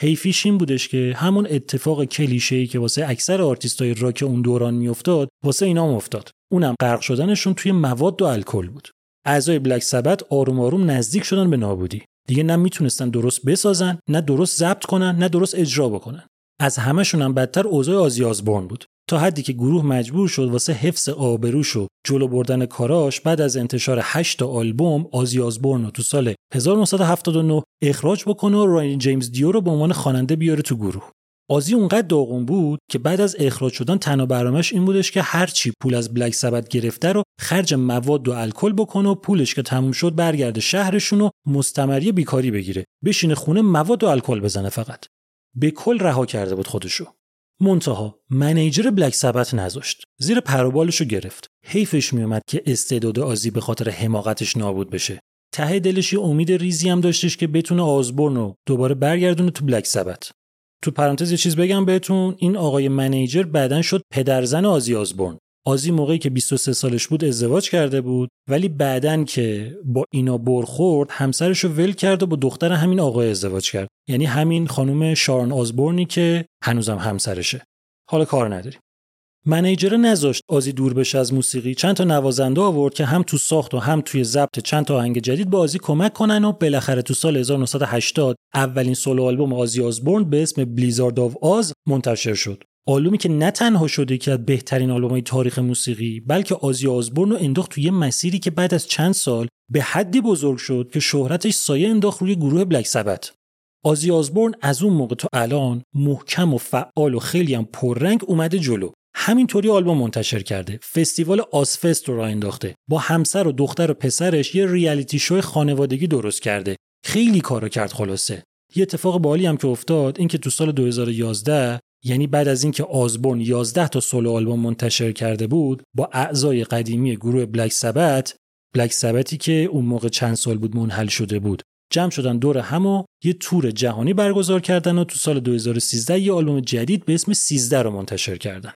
Speaker 1: حیفیش این بودش که همون اتفاق کلیشه‌ای که واسه اکثر آرتیستای راک اون دوران میافتاد واسه اینا افتاد. اونم غرق شدنشون توی مواد و الکل بود. اعضای Black Sabbath آروم آروم نزدیک شدن به نابودی. دیگه نه می‌تونستن درست بسازن، نه درست ضبط کنن، نه درست اجرا بکنن. از همشون هم بدتر اوضاع آزی آزبورن بود. تا حدی که گروه مجبور شد واسه حفظ آبروش و جلو بردن کاراش بعد از انتشار 8 آلبوم آزی آزبورن رو تو سال 1979 اخراج بکنه و راین جیمز دیو رو به عنوان خواننده بیاره تو گروه. آزی اونقدر داغون بود که بعد از اخراج شدن تنها برنامهش این بودش که هر چی پول از بلک سبت گرفته رو خرج مواد و الکل بکنه و پولش که تموم شد برگرده شهرشون و مستمری بیکاری بگیره. بشینه خونه مواد و الکل بزنه فقط. به کل رها کرده بود خودشو. منتها منیجر بلک سبت نذاشت. زیر پروبالشو گرفت. حیفش میومد که استعداد آزی به خاطر حماقتش نابود بشه. ته دلش امید ریزی هم داشتش که بتونه آزبورن رو دوباره برگردونه تو بلک سبت تو پرانتز یه چیز بگم بهتون این آقای منیجر بعدن شد پدرزن آزی آزبورن. آزی موقعی که 23 سالش بود ازدواج کرده بود ولی بعدن که با اینا برخورد همسرش رو ول کرد و با دختر همین آقای ازدواج کرد. یعنی همین خانم شارن آزبورنی که هنوزم همسرشه. حالا کار نداریم. منیجر نذاشت آزی دور بشه از موسیقی. چند تا نوازنده آورد که هم تو ساخت و هم توی ضبط چند تا آهنگ جدید به آزی کمک کنن و بالاخره تو سال 1980 اولین سولو آلبوم آزی آزبورن به اسم بلیزارد آف آز منتشر شد. آلبومی که نه تنها شده که از بهترین آلبومهای تاریخ موسیقی بلکه آزی آزبورن رو انداخت توی مسیری که بعد از چند سال به حدی بزرگ شد که شهرتش سایه انداخت روی گروه بلک سبت آزی آزبورن از اون موقع تا الان محکم و فعال و خیلی هم پررنگ اومده جلو. همینطوری آلبوم منتشر کرده. فستیوال آسفست رو راه انداخته. با همسر و دختر و پسرش یه ریالیتی شو خانوادگی درست کرده. خیلی کارو کرد خلاصه. یه اتفاق بالی هم که افتاد این که تو سال 2011 یعنی بعد از اینکه آزبورن 11 تا سولو آلبوم منتشر کرده بود با اعضای قدیمی گروه بلک سبت بلک سبتی که اون موقع چند سال بود منحل شده بود جمع شدن دور هم و یه تور جهانی برگزار کردن و تو سال 2013 یه آلبوم جدید به اسم 13 رو منتشر کردن.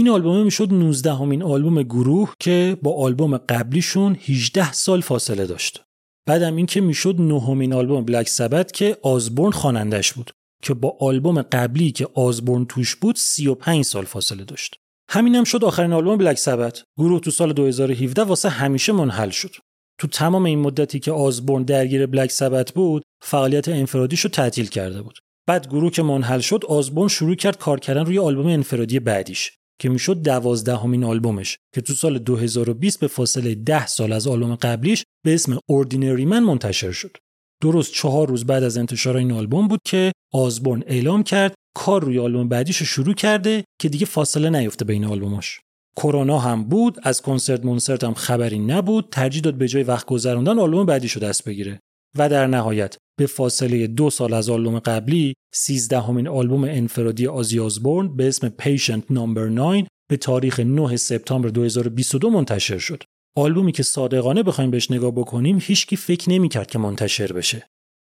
Speaker 1: این آلبوم می‌شد 19 همین آلبوم گروه که با آلبوم قبلیشون 18 سال فاصله داشت. بعدم این که می‌شد نهمین آلبوم بلک سبت که آزبورن خوانندش بود که با آلبوم قبلی که آزبورن توش بود 35 سال فاصله داشت. همینم هم شد آخرین آلبوم بلک سبت. گروه تو سال 2017 واسه همیشه منحل شد. تو تمام این مدتی که آزبورن درگیر بلک سبت بود، فعالیت انفرادیش رو تعطیل کرده بود. بعد گروه که منحل شد، آزبورن شروع کرد کار کردن روی آلبوم انفرادی بعدیش. که می‌شد دوازدهمین آلبومش که تو سال 2020 به فاصله ده سال از آلبوم قبلیش به اسم اوردینری من منتشر شد. درست چهار روز بعد از انتشار این آلبوم بود که آزبورن اعلام کرد کار روی آلبوم بعدیش شروع کرده که دیگه فاصله نیفته بین آلبوماش. کرونا هم بود از کنسرت منسرت هم خبری نبود ترجیح داد به جای وقت گذروندن آلبوم بعدیشو دست بگیره و در نهایت به فاصله دو سال از آلبوم قبلی سیزدهمین آلبوم انفرادی آزی آزبورن به اسم پیشنت نامبر 9 به تاریخ 9 سپتامبر 2022 منتشر شد. آلبومی که صادقانه بخوایم بهش نگاه بکنیم هیچکی فکر نمی‌کرد که منتشر بشه.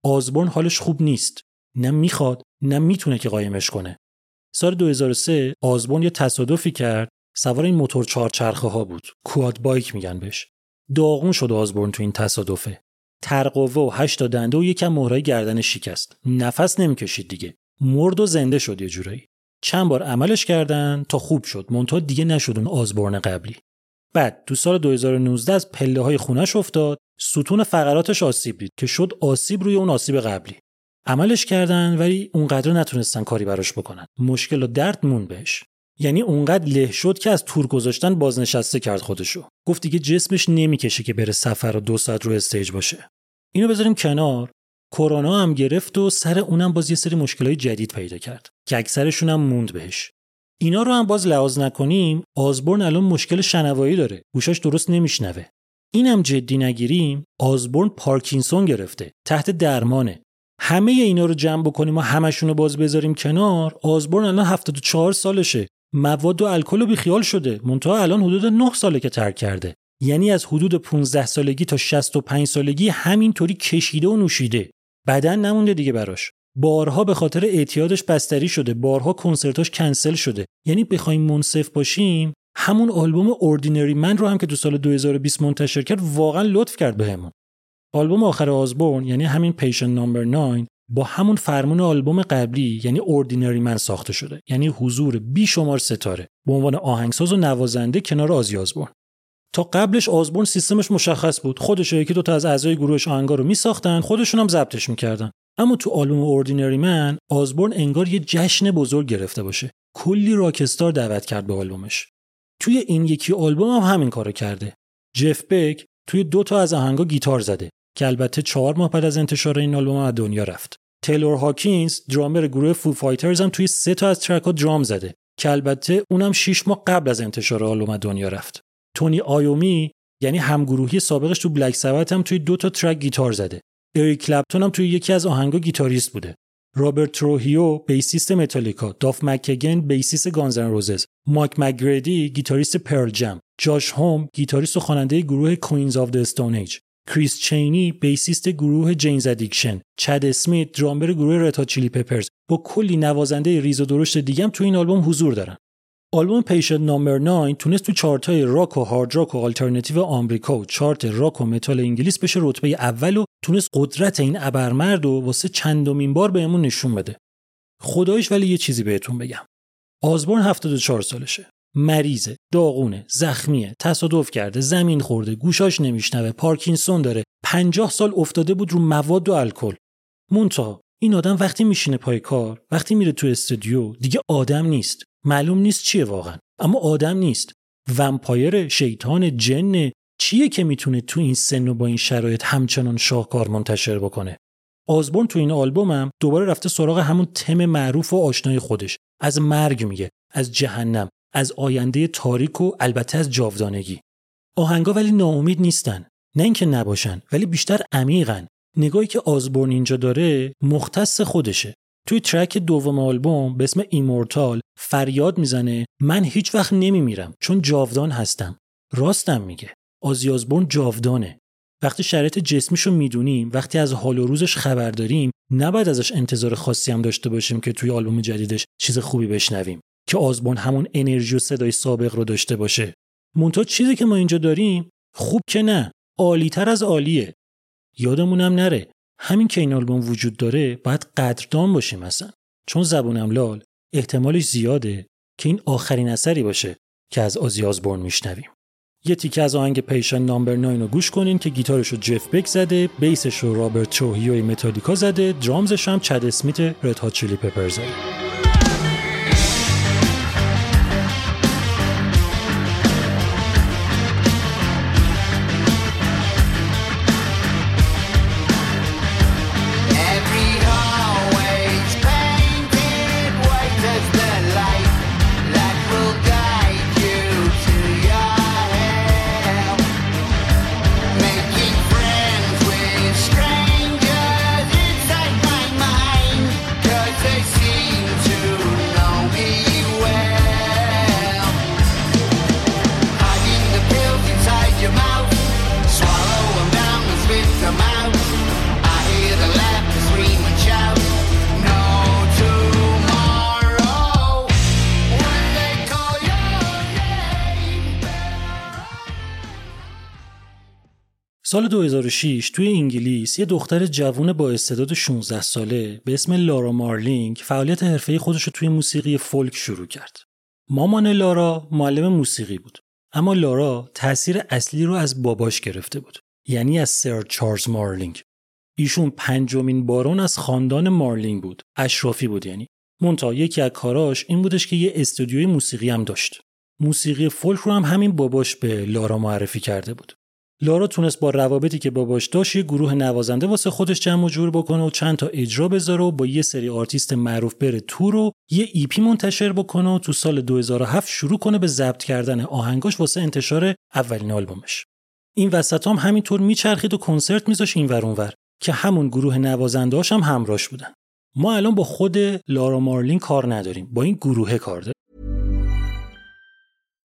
Speaker 1: آزبورن حالش خوب نیست. نه می‌خواد نه می‌تونه که قایمش کنه. سال 2003 آزبورن یه تصادفی کرد سوار این موتور چهارچرخه ها بود. کواد بایک میگن بهش. داغون شد آزبورن تو این تصادفه. ترقوه و هشت دنده و یکم مهرای گردن شکست. نفس نمی‌کشید دیگه. مرد و زنده شد یه جورایی. چند بار عملش کردن تا خوب شد. منتها دیگه نشد اون آزبورن قبلی. بعد تو سال 2019 از پله های خونش افتاد. ستون فقراتش آسیب دید که شد آسیب روی اون آسیب قبلی. عملش کردن ولی اونقدر نتونستن کاری براش بکنن. مشکل و درد مون بهش. یعنی اونقدر له شد که از تور گذاشتن بازنشسته کرد خودشو. گفت دیگه جسمش نمی‌کشه که بره سفر و دو ساعت رو استیج باشه. اینو بذاریم کنار. کرونا هم گرفت و سر اونم باز یه سری مشکلات جدید پیدا کرد که اکثرشون هم موند بهش. اینا رو هم باز لحاظ نکنیم آزبورن الان مشکل شنوایی داره. گوشاش درست نمیشنوه. اینم جدی نگیریم آزبورن پارکینسون گرفته. تحت درمانه. همه اینا رو جمع بکنیم و همشون رو باز بذاریم کنار. آزبورن الان 74 سالشه. مواد و الکل و بیخیال شده. منتها الان حدود 9 ساله که ترک کرده. یعنی از حدود 15 سالگی تا 65 سالگی همینطوری کشیده و نوشیده. بدن نمونده دیگه براش. بارها به خاطر اعتیادش بستری شده. بارها کنسرتاش کنسل شده. یعنی بخوایم منصف باشیم همون آلبوم اوردینری من رو هم که تو سال 2020 منتشر کرد واقعا لطف کرد بهمون. آلبوم آخر آزبورن یعنی همین Patient Number 9 با همون فرمون آلبوم قبلی یعنی Ordinary Man ساخته شده. یعنی حضور بیشمار ستاره. به عنوان آهنگساز و نوازنده کنار آزی آزبورن تا قبلش آزبورن سیستمش مشخص بود. خودش یکی دو تا از اعضای گروهش آهنگا رو میساختن خودشون هم ضبطش می‌کردن. اما تو آلبوم Ordinary Man آزبورن انگار یه جشن بزرگ گرفته باشه. کلی rockstar دعوت کرد به آلبومش. توی این یکی آلبوم هم همین کارو کرده. جف بک توی دو تا از آهنگا گیتار زده. که البته چهار ماه بعد از انتشار این آلبوم از دنیا رفت. تیلور هاکینز درامر گروه Foo Fighters هم توی سه تا از ترک ها درام زده که البته اونم 6 ماه قبل از انتشار آلبوم دنیا رفت. تونی آیومی یعنی همگروهی سابقش تو Black Sabbath هم توی دو تا ترک گیتار زده. اریک کلپتون هم توی یکی از آهنگا گیتاریست بوده. رابرت تروهیو بیسیست متالیکا داف مکگن بیسیست Guns N' Roses. مایک مک‌کریدی گیتاریست Pearl Jam. جاش هوم گیتاریست و خواننده گروه Queens of the Stone کریس چینی بیسیست گروه Jane's Addiction چد اسمیت درامر گروه Red Hot Chili Peppers. با کلی نوازنده ریز و درشت دیگه تو این آلبوم حضور دارن. آلبوم Patient Number 9 تونست تو چارت های راک و هارد راک و آلترناتیو آمریکا و چارت راک و متال انگلیس بشه رتبه اول و تونست قدرت این ابرمرد رو واسه چندمین بار بهمون نشون بده. خداییش ولی یه چیزی بهتون بگم. آزبورن 74 سالشه. مریضه داغونه زخمیه تصادف کرده زمین خورده گوشاش نمیشنوه پارکینسون داره. 50 سال افتاده بود رو مواد و الکل. مونتا این آدم وقتی میشینه پای کار وقتی میره تو استودیو دیگه آدم نیست. معلوم نیست چیه واقعا. اما آدم نیست. ومپایر شیطان جن چیه که می‌تونه تو این سن و با این شرایط همچنان شاهکار منتشر بکنه؟ آزبورن تو این آلبومم دوباره رفته سراغ همون تم معروف و آشنای خودش. از مرگ میگه از جهنم. از آینده تاریک و البته از جاودانگی. آهنگا ولی ناامید نیستن. نه اینکه نباشن ولی بیشتر عمیقن. نگاهی که آزبورن اینجا داره مختص خودشه. توی ترک دوم آلبوم به اسم Immortal فریاد می‌زنه من هیچ وقت نمیمیرم چون جاودان هستم. راستم میگه. آزی آزبورن جاودانه. وقتی شرایط جسمیشو می‌دونیم وقتی از حال و روزش خبر داریم نباید ازش انتظار خاصی هم داشته باشیم که توی آلبوم جدیدش چیز خوبی بشنویم. که آزبورن همون انرژی و صدای سابق رو داشته باشه. مونتا چیزی که ما اینجا داریم خوب که نه. عالیتر از عالیه. یادمونم نره. همین که این آلبوم وجود داره باید قدردان باشیم مثلا چون زبونم لال احتمالش زیاده که این آخرین اثری باشه که از آزی آزبورن میشنویم. یه تیکه از آهنگ پیشن نامبر 9 رو گوش کنین که گیتارش رو جف بک زده بیسش رو رابرت تروهیو متالیکا زده درامزش هم چد اسمیت رد هات چیلی پپر زده سال 2006 توی انگلیس یه دختر جوون با استعداد 16 ساله به اسم لارا مارلینگ فعالیت حرفه‌ای خودش رو توی موسیقی فولک شروع کرد. مامان لارا معلم موسیقی بود. اما لارا تاثیر اصلی رو از باباش گرفته بود. یعنی از سر چارلز مارلینگ. ایشون پنجمین بارون از خاندان مارلینگ بود. اشرافی بود یعنی. مونتا یکی از کاراش این بودش که یه استودیوی موسیقی هم داشت. موسیقی فولک رو هم همین باباش به لارا معرفی کرده بود. لارا تونست با روابطی که باباش داشت یه گروه نوازنده واسه خودش جمع و جور بکنه و چند تا اجرا بذاره و با یه سری آرتیست معروف بره تور و یه EP منتشر بکنه و تو سال 2007 شروع کنه به ضبط کردن آهنگاش واسه انتشار اولین آلبومش. این وسط هم همینطور میچرخید و کنسرت میذاشت این ور که همون گروه نوازندهاش هم همراش بودن. ما الان با خود لارا مارلین کار نداریم با این گروه کار.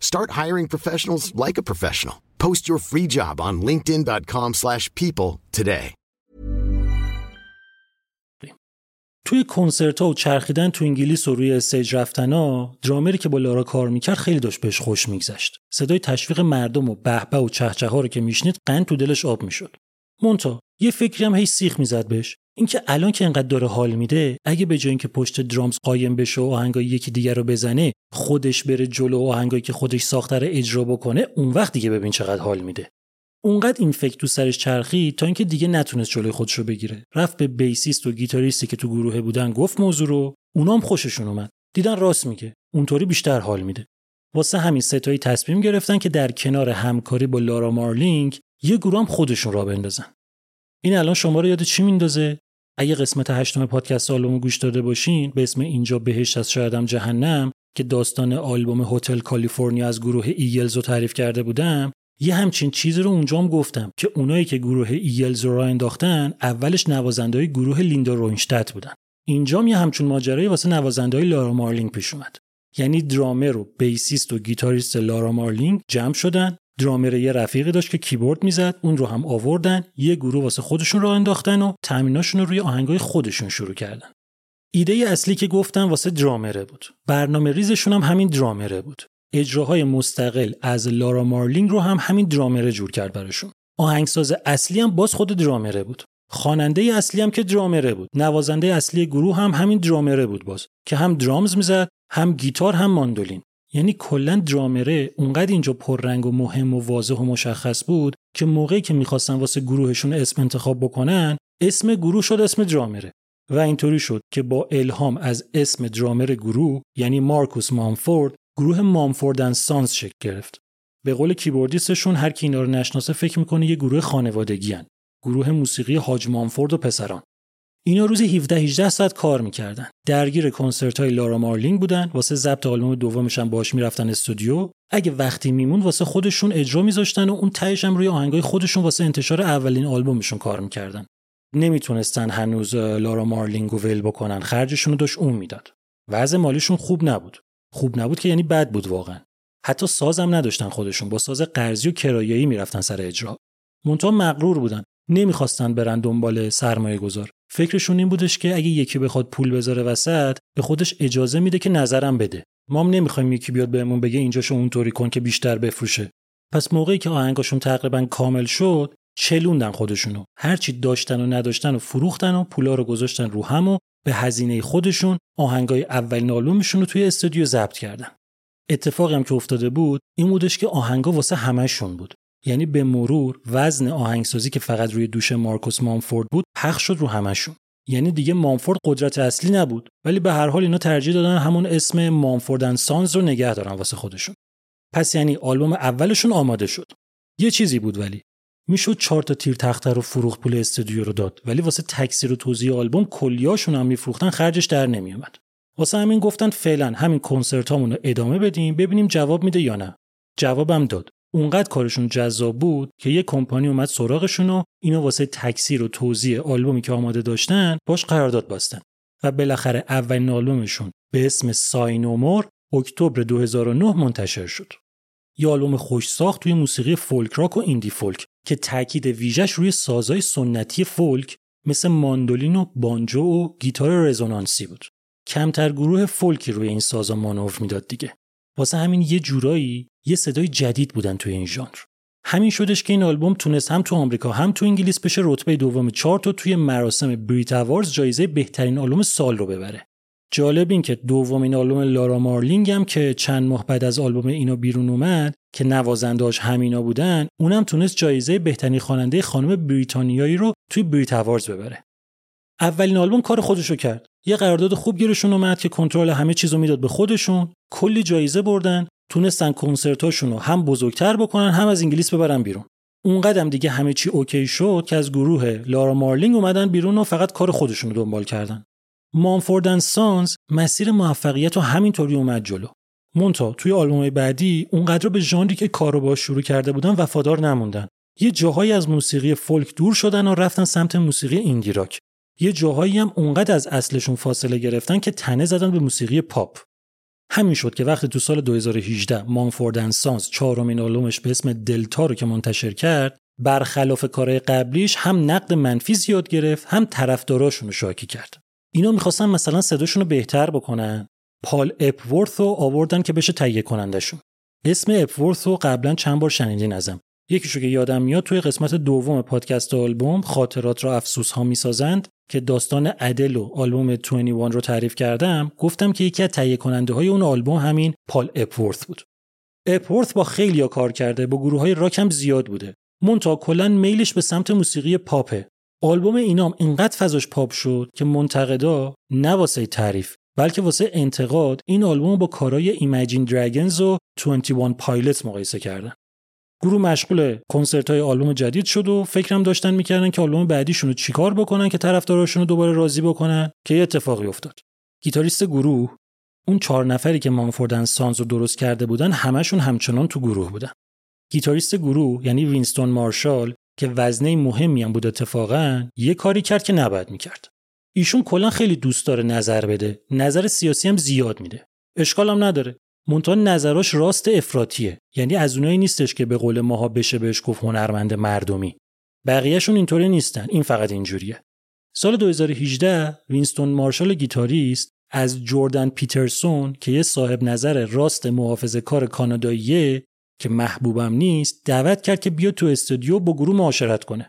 Speaker 2: Start hiring professionals like a professional. Post your free job on linkedin.com/people today.
Speaker 1: توی کنسرت ها و چرخیدن تو انگلیس و روی استیج رفتن ها درامری که با لارا کار می‌کرد خیلی داشت بهش خوش میگذشت صدای تشویق مردم و بهبه و چهچه ها رو که میشنید قند تو دلش آب می‌شد مونتا یه فکری هم هی سیخ می‌زد بهش اینکه الان که انقدر داره حال میده اگه به جای اینکه پشت درامز قایم بشه و آهنگای یکی دیگر رو بزنه خودش بره جلو و آهنگایی که خودش ساخته رو اجرا بکنه اون وقت دیگه ببین چقدر حال میده. اونقدر این فکر تو سرش چرخید تا اینکه دیگه نتونست جلوی خودش رو بگیره. رفت به بیسیست و گیتاریستی که تو گروه بودن گفت موضوع رو اونام خوششون اومد. دیدن راست میگه. اونطوری بیشتر حال میده. واسه همین سه‌تایی تصمیم گرفتن که در کنار همکاری با لارا مارلینگ یه گروه هم خودشون راه بندازن. این الان شما رو یاد چی میندازه؟ اگه قسمت هشتم پادکست آلبوم گوش داده باشین به اسم اینجا بهشته شایدم جهنم که داستان آلبوم Hotel California از گروه Eagles رو تعریف کرده بودم یه همچین چیزی رو اونجام گفتم که اونایی که گروه Eagles رو راه انداختن اولش نوازندهای گروه لیندا رونستات بودن. اینجام یه همچین ماجرایی واسه نوازندهای لارا مارلینگ پیش اومد. یعنی درامر و بیسیست و گیتاریست لارا مارلینگ جمع شدن درامر یه رفیقی داشت که کیبورد می‌زد اون رو هم آوردن یه گروه واسه خودشون راه انداختن و تمریناشون رو روی آهنگای خودشون شروع کردن. ایده اصلی که گفتم واسه درامره بود. برنامه ریزشون هم همین درامره بود. اجراهای مستقل از لارا مارلینگ رو هم همین درامره جور کرد براشون. آهنگساز اصلی هم باز خود درامره بود. خواننده اصلی هم که درامره بود. نوازنده اصلی گروه هم همین درامره بود باز. که هم درامز می‌زد هم گیتار هم ماندولین. یعنی کلا درامره اونقدر اینجا پررنگ و مهم و واضح و مشخص بود که موقعی که می‌خواستن واسه گروهشون اسم انتخاب بکنن اسم گروه شد اسم درامره و اینطوری شد که با الهام از اسم درامر گروه یعنی مارکوس مامفورد گروه مامفورد سانس شکل گرفت. به قول کیبوردیستشون هر کی اینا رو نشناسه فکر می‌کنه یه گروه خانوادگی هن. گروه موسیقی حاج مامفورد و پسران. اینا روزی 17 18 ساعت کار می‌کردن. درگیر کنسرت های لارا مارلینگ بودن واسه ضبط آلبوم دومش هم باش می‌رفتن استودیو. اگه وقتی می‌موند واسه خودشون اجرا میذاشتن و اون تهش هم روی آهنگای خودشون واسه انتشار اولین آلبومشون کار می‌کردن. نمی‌تونستن هنوز لارا مارلینگ رو ول بکنن. خرجشون رو داشت اون می‌داد. وضع مالیشون خوب نبود. خوب نبود که یعنی بد بود واقعا. حتی سازم نداشتن خودشون. با ساز قرضی و کرایه‌ای می‌رفتن سر اجرا. مونتا مغرور بودن. نمی‌خواستن برن دنبال سرمایه گذار فکرشون این بودش که اگه یکی بخواد پول بذاره وسط به خودش اجازه میده که نظرم بده. ما هم نمی‌خوایم یکی بیاد بهمون بگه اینجاشو اونطوری کن که بیشتر بفروشه. پس موقعی که آهنگاشون تقریبا کامل شد چلوندن خودشونو. هرچی داشتن و نداشتن و فروختن و پولا رو گذاشتن رو هم و به هزینه خودشون آهنگای اولین آلبومشون رو توی استودیو ضبط کردن. اتفاقی هم که افتاده بود این بودش که آهنگا واسه همهشون بود. یعنی به مرور وزن آهنگسازی که فقط روی دوش مارکوس مامفورد بود پخش شد رو همشون. یعنی دیگه مامفورد قدرت اصلی نبود ولی به هر حال اینا ترجیح دادن همون اسم مامفورد سانز رو نگه دارن واسه خودشون. پس یعنی آلبوم اولشون آماده شد. یه چیزی بود ولی. می‌شد چهار تا تیر تخته رو فروخت پول استودیو رو داد ولی واسه تکثیر و توزیع آلبوم کلیاشون هم میفروختن خرجش در نمیومد واسه همین گفتن فعلا همین کنسرت رو ادامه بدیم ببینیم جواب میده یا نه. جوابم داد. اونقدر کارشون جذاب بود که یه کمپانی اومد سراغشون و اینو واسه تکثیر و توزیع آلبومی که آماده داشتن باش قرارداد بستن و بالاخره اولین آلبومشون به اسم ساینومور اکتبر 2009 منتشر شد. یه آلبوم خوش ساخت توی موسیقی فولک راک و ایندی فولک که تاکید ویژش روی سازهای سنتی فولک مثل ماندولین و بانجو و گیتار رزونانسی بود. کمتر گروه فولکی روی این سازا مانور می‌داد دیگه. واسه همین یه جورایی یه صدای جدید بودن توی این ژانر. همین شدش که این آلبوم تونست هم تو آمریکا هم تو انگلیس بشه رتبه دوم چارت و توی مراسم Brit Awards جایزه بهترین آلبوم سال رو ببره. جالب این که دومین آلبوم لارا مارلینگ هم که چند ماه بعد از آلبوم اینا بیرون اومد که نوازندهاش همینا بودن اونم تونست جایزه بهترین خواننده خانم بریتانیایی رو توی Brit Awards ببره اولین آلبوم کار خودشو کرد یه قرارداد خوب گیرشون اومد که کنترل همه چیزو می‌داد به خودشون کلی جایزه بردن تونستن کنسرتاشون رو هم بزرگتر بکنن هم از انگلیس ببرن بیرون اون دیگه همه چی OK شد که از گروه لارا مارلینگ اومدن بیرون و فقط کار خودشون رو دنبال کردن. Mumford & Sons مسیر موفقیت رو همینطوری اومد جلو. منتها توی آلبوم بعدی اونقدر به ژانری که کارو باش شروع کرده بودن وفادار نموندن. یه جاهایی از موسیقی فولک دور شدن و رفتن سمت موسیقی ایندی راک. یه جاهایی هم اونقدر از اصلشون فاصله گرفتن که تنه زدن به موسیقی پاپ. همین شد که وقتی تو سال 2018 مانفورد سانز چهارمین آلبومش به اسم دلتا رو که منتشر کرد برخلاف کارهای قبلیش هم نقد منفی زیاد گرفت هم طرفداراشون رو شاکی کرد. اینا می‌خواستن مثلا صداشون رو بهتر بکنن. پال اپورث رو آوردن که بشه تهیه کنندشون اسم اپورث رو قبلا چند بار شنیدین ازم. یکیشو که یادم میاد توی قسمت دوم پادکست آلبوم خاطرات را افسوس ها می‌سازند که داستان ادل و آلبوم 21 رو تعریف کردم. گفتم که یکی از تهیه کننده های اون آلبوم همین پال اپورث بود. اپورث با خیلی کار کرده با گروه های راک هم زیاد بوده. منتها کلا میلش به سمت موسیقی پاپه. آلبوم اینام اینقدر فضاش پاپ شد که منتقدا نه واسه تعریف بلکه واسه انتقاد این آلبوم با کارهای Imagine Dragons و 21 Pilots مقایسه کردن. گروه مشغول کنسرت های آلبوم جدید شد و فکرم داشتن می‌کردن که آلبوم بعدیشون رو چیکار بکنن که طرفداراشون رو دوباره راضی بکنن که یه اتفاقی افتاد. گیتاریست گروه اون چهار نفری که Mumford and Sons رو درست کرده بودن همشون همچنان تو گروه بودن. گیتاریست گروه یعنی وینستون مارشال که وزنه مهمی هم بود اتفاقا یه کاری کرد که نباید می‌کرد. ایشون کلا خیلی دوست داره نظر بده. نظر سیاسی هم زیاد میده. اشکال هم نداره. منتها نظراش راست افراطیه یعنی از اونایی نیستش که به قول ماها بشه بهش گفت هنرمند مردمی. بقیهشون اینطوری نیستن. این فقط اینجوریه. سال 2018 وینستون مارشال گیتاریست از جردن پیترسون که یه صاحب نظر راست محافظه کار کاناداییه که محبوبم نیست دعوت کرد که بیا تو استودیو با گروه معاشرت کنه.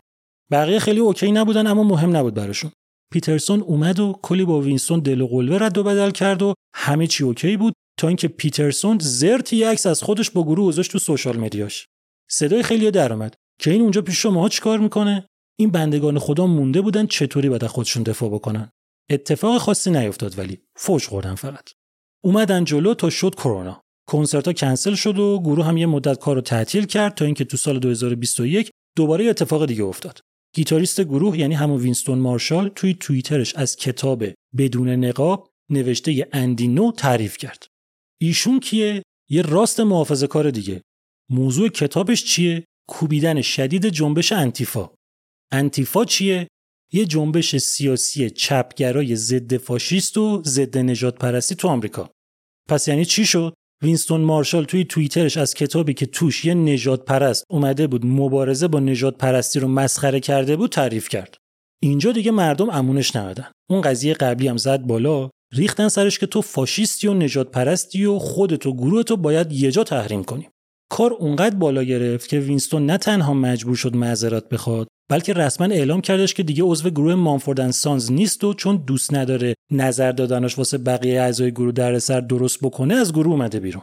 Speaker 1: بقیه خیلی OK نبودن اما مهم نبود براشون. پیترسون اومد و کلی با وینستون دل و قلوه رد و بدل کرد و همه چی OK بود. تا اینکه پیترسون زرتی عکس از خودش با گروه گذاشت تو social media ش صدای خیلی در اومد که این اونجا پیش شما چیکار می‌کنه؟ این بندگان خدا مونده بودن چطوری از خودشون دفاع بکنن؟ اتفاق خاصی نیفتاد ولی فوش خوردن فقط. اومدن جلو تا شد کرونا. کنسرت ها کنسل شد و گروه هم یه مدت کار رو تعطیل کرد تا اینکه تو سال 2021 دوباره اتفاق دیگه افتاد. گیتاریست گروه یعنی همون وینستون مارشال توی توییترش از کتاب بدون نقاب نوشته اندی نو تعریف کرد. ایشون کیه؟ یه راست محافظه کار دیگه. موضوع کتابش چیه؟ کوبیدن شدید جنبش انتیفا. انتیفا چیه؟ یه جنبش سیاسی چپگرای ضد فاشیست و ضد نژاد پرستی تو آمریکا. پس یعنی چی شد؟ وینستون مارشال توی توییترش از کتابی که توش یه نژاد پرست اومده بود مبارزه با نژاد پرستی رو مسخره کرده بود تعریف کرد. اینجا دیگه مردم امونش ندادن اون قضیه قبلی هم زد بالا. ریختن سرش که تو فاشیستی و نجات پرستی و خودت و گروهتو باید یه جا تحریم کنیم کار اونقدر بالا گرفت که وینستون نه تنها مجبور شد معذرت بخواد بلکه رسما اعلام کردش که دیگه عضو گروه مانفوردن سانز نیست و چون دوست نداره نظر دادنش واسه بقیه اعضای گروه در سر درست بکنه از گروه اومده بیرون.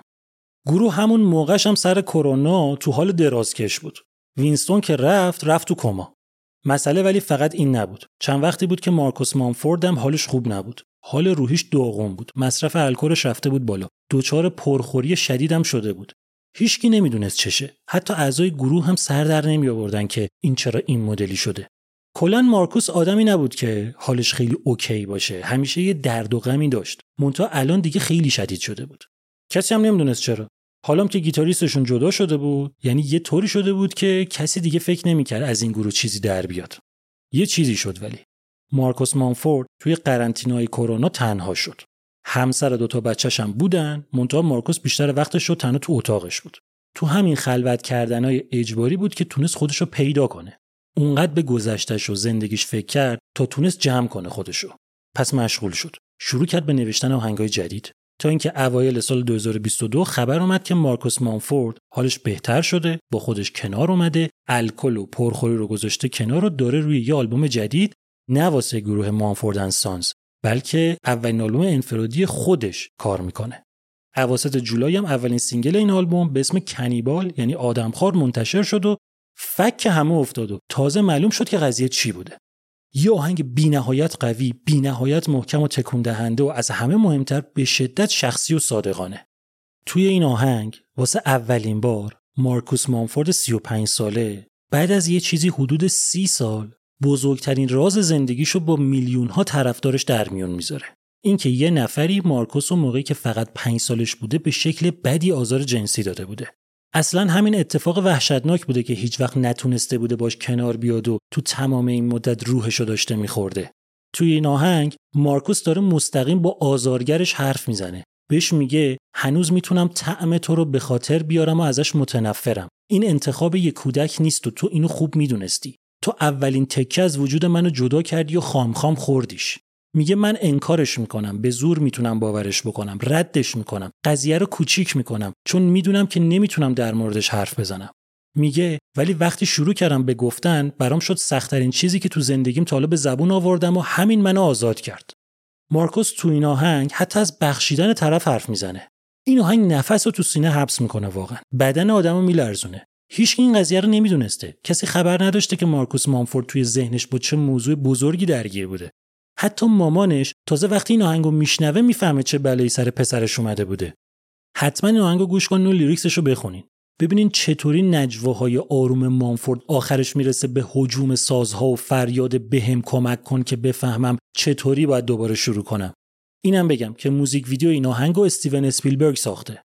Speaker 1: گروه همون موقعش هم سر کرونا تو حال درازکش بود. وینستون که رفت رفت تو کما. مسئله ولی فقط این نبود. چند وقتی بود که مارکوس مانفورد هم حالش خوب نبود. حال روحیش داغون بود. مصرف الکلش رفته بود بالا. دچار پرخوری شدیدم شده بود. هیچکی نمی‌دونست چشه. حتی اعضای گروه هم سر در نمی آوردن که این چرا این مدلی شده. کلا مارکوس آدمی نبود که حالش خیلی OK باشه. همیشه یه درد و غمی داشت. منتها الان دیگه خیلی شدید شده بود. کسی هم نمی‌دونست چرا. حالا که گیتاریستشون جدا شده بود یعنی یه طوری شده بود که کسی دیگه فکر نمی‌کرد از این گروه چیزی در بیاد. یه چیزی شد ولی. مارکوس مانفورد توی قرنطینای کرونا تنها شد. همسر دوتا بچهش هم بودن منتها مارکوس بیشتر وقتش رو تنها تو اتاقش بود. تو همین خلوت کردنهای اجباری بود که تونست خودش رو پیدا کنه. اونقدر به گذشتش و زندگیش فکر کرد تا تونست جمع کنه خودشو پس مشغول شد. شروع کرد به نوشتن آهنگای جدید. تا اینکه اوایل سال 2022 خبر اومد که مارکوس مانفورد حالش بهتر شده با خودش کنار اومده الکل و پرخوری رو گذاشته کنار و داره روی یه آلبوم جدید نه واسه گروه Mumford and Sons بلکه اولین آلبوم انفرادی خودش کار می‌کنه. اواسط جولای هم اولین single این آلبوم به اسم Cannibal یعنی آدمخوار منتشر شد و فک همه افتاد و تازه معلوم شد که قضیه چی بوده. یه آهنگ بینهایت قوی بینهایت محکم و تکون دهنده و از همه مهمتر به شدت شخصی و صادقانه. توی این آهنگ واسه اولین بار مارکوس مانفورد 35 ساله بعد از یه چیزی حدود سی سال بزرگترین راز زندگیشو با میلیون ها طرفدارش در میون می‌ذاره. اینکه یه نفری مارکوس و موقعی که فقط پنج سالش بوده به شکل بدی آزار جنسی داده بوده. اصلا همین اتفاق وحشتناک بوده که هیچ وقت نتونسته بوده باش کنار بیاد و تو تمام این مدت روحشو داشته میخورده. توی این آهنگ مارکوس داره مستقیم با آزارگرش حرف می‌زنه. بهش میگه هنوز می‌تونم طعم تو رو به خاطر بیارم و ازش متنفرم. این انتخاب یه کودک نیست و تو اینو خوب می‌دونستی. تو اولین تکه از وجود منو جدا کردی و خام خام خوردیش. میگه من انکارش می‌کنم به زور می‌تونم باورش بکنم ردش می‌کنم قضیه رو کوچیک می‌کنم چون می‌دونم که نمی‌تونم در موردش حرف بزنم. میگه ولی وقتی شروع کردم به گفتن برام شد سختترین چیزی که تو زندگیم تا به زبون آوردم و همین منو آزاد کرد. مارکوس تو این آهنگ حتی از بخشیدن طرف حرف می‌زنه. این آهنگ نفس رو تو سینه حبس می‌کنه واقعا. بدن آدمو میلرزونه. هیچ این قضیه رو نمی‌دونسته. کسی خبر نداشته که مارکوس مامفورد توی ذهنش با چه موضوع بزرگی درگیر بوده. حتی مامانش تازه وقتی این آهنگو میشنوه می‌فهمه چه بلایی سر پسرش اومده بوده. حتما این آهنگو گوش کنین و لیریکسش رو بخونین. ببینین چطوری نجواهای آروم مامفورد آخرش می‌رسه به حجوم سازها و فریاد بهم کمک کن که بفهمم چطوری باید دوباره شروع کنم. اینم بگم که موزیک ویدیو این آهنگ استیون اسپیلبرگ ساخته.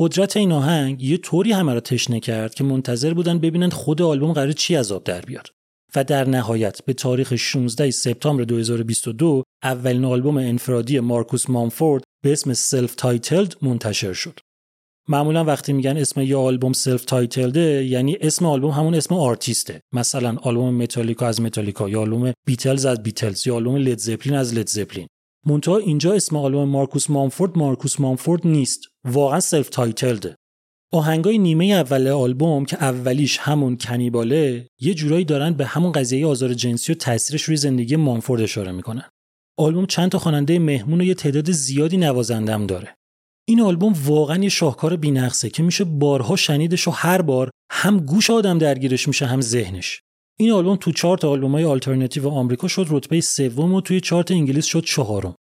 Speaker 1: قدرت این آهنگ یه طوری همه را تشنه کرد که منتظر بودن ببینن خود آلبوم قراره چی از آب در بیاد و در نهایت به تاریخ 16 سپتامبر 2022 اولین آلبوم انفرادی مارکوس مامفورد به اسم self-titled منتشر شد. معمولا وقتی میگن اسم یه آلبوم self-titled ه یعنی اسم آلبوم همون اسم آرتیسته. مثلا آلبوم متالیکا از متالیکا یا آلبوم بیتلز از بیتلز یا آلبوم لید زپلین از لید زپلین. منتها اینجا اسم آلبوم مارکوس مامفورد مارکوس مامفورد نیست. واقعا self-titled ه آهنگای نیمه اول آلبوم که اولیش همون Cannibal ه یه جورایی دارن به همون قضیه آزار جنسی و تاثیرش روی زندگی مانفورد اشاره می‌کنن. آلبوم چند تا خواننده مهمون و یه تعداد زیادی نوازندم داره. این آلبوم واقعا یه شاهکار بینقصه که میشه بارها شنیدش و هر بار هم گوش آدم درگیرش میشه هم ذهنش. این آلبوم تو چارت آلبومای آلترناتیو آمریکا شد رتبه سوم و توی چارت انگلیس شد چهارم.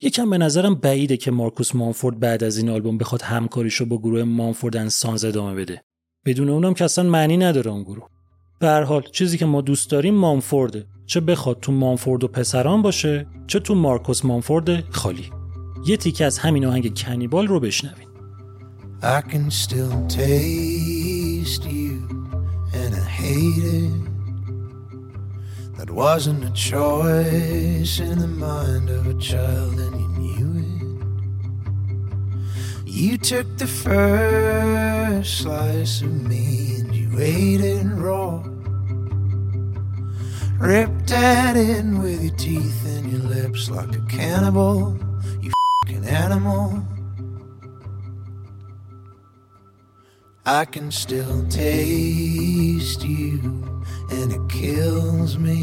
Speaker 1: یکم به نظرم بعیده که مارکوس مانفورد بعد از این آلبوم بخواد همکاریشو با گروه مانفورد سانز ادامه بده. بدون اونم که اصلا معنی نداره اون گروه. به هر حال چیزی که ما دوست داریم مانفورده. چه بخواد تو مانفورد و پسران باشه چه تو مارکوس مانفورد خالی. یه تیکه از همین آهنگ کنیبال رو بشنوین. I can still taste you and I hate it. That wasn't a choice in the mind of a child, and you knew it. You took the first slice of me and you ate it raw. Ripped at it with your teeth and your lips like a cannibal, you fucking animal. I can still taste you and it kills me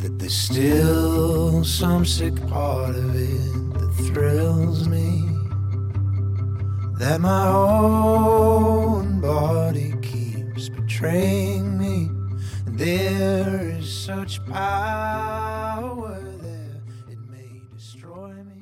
Speaker 1: that there's still some sick part of it that thrills me. That my own body keeps betraying me. There is such power there, it may destroy me.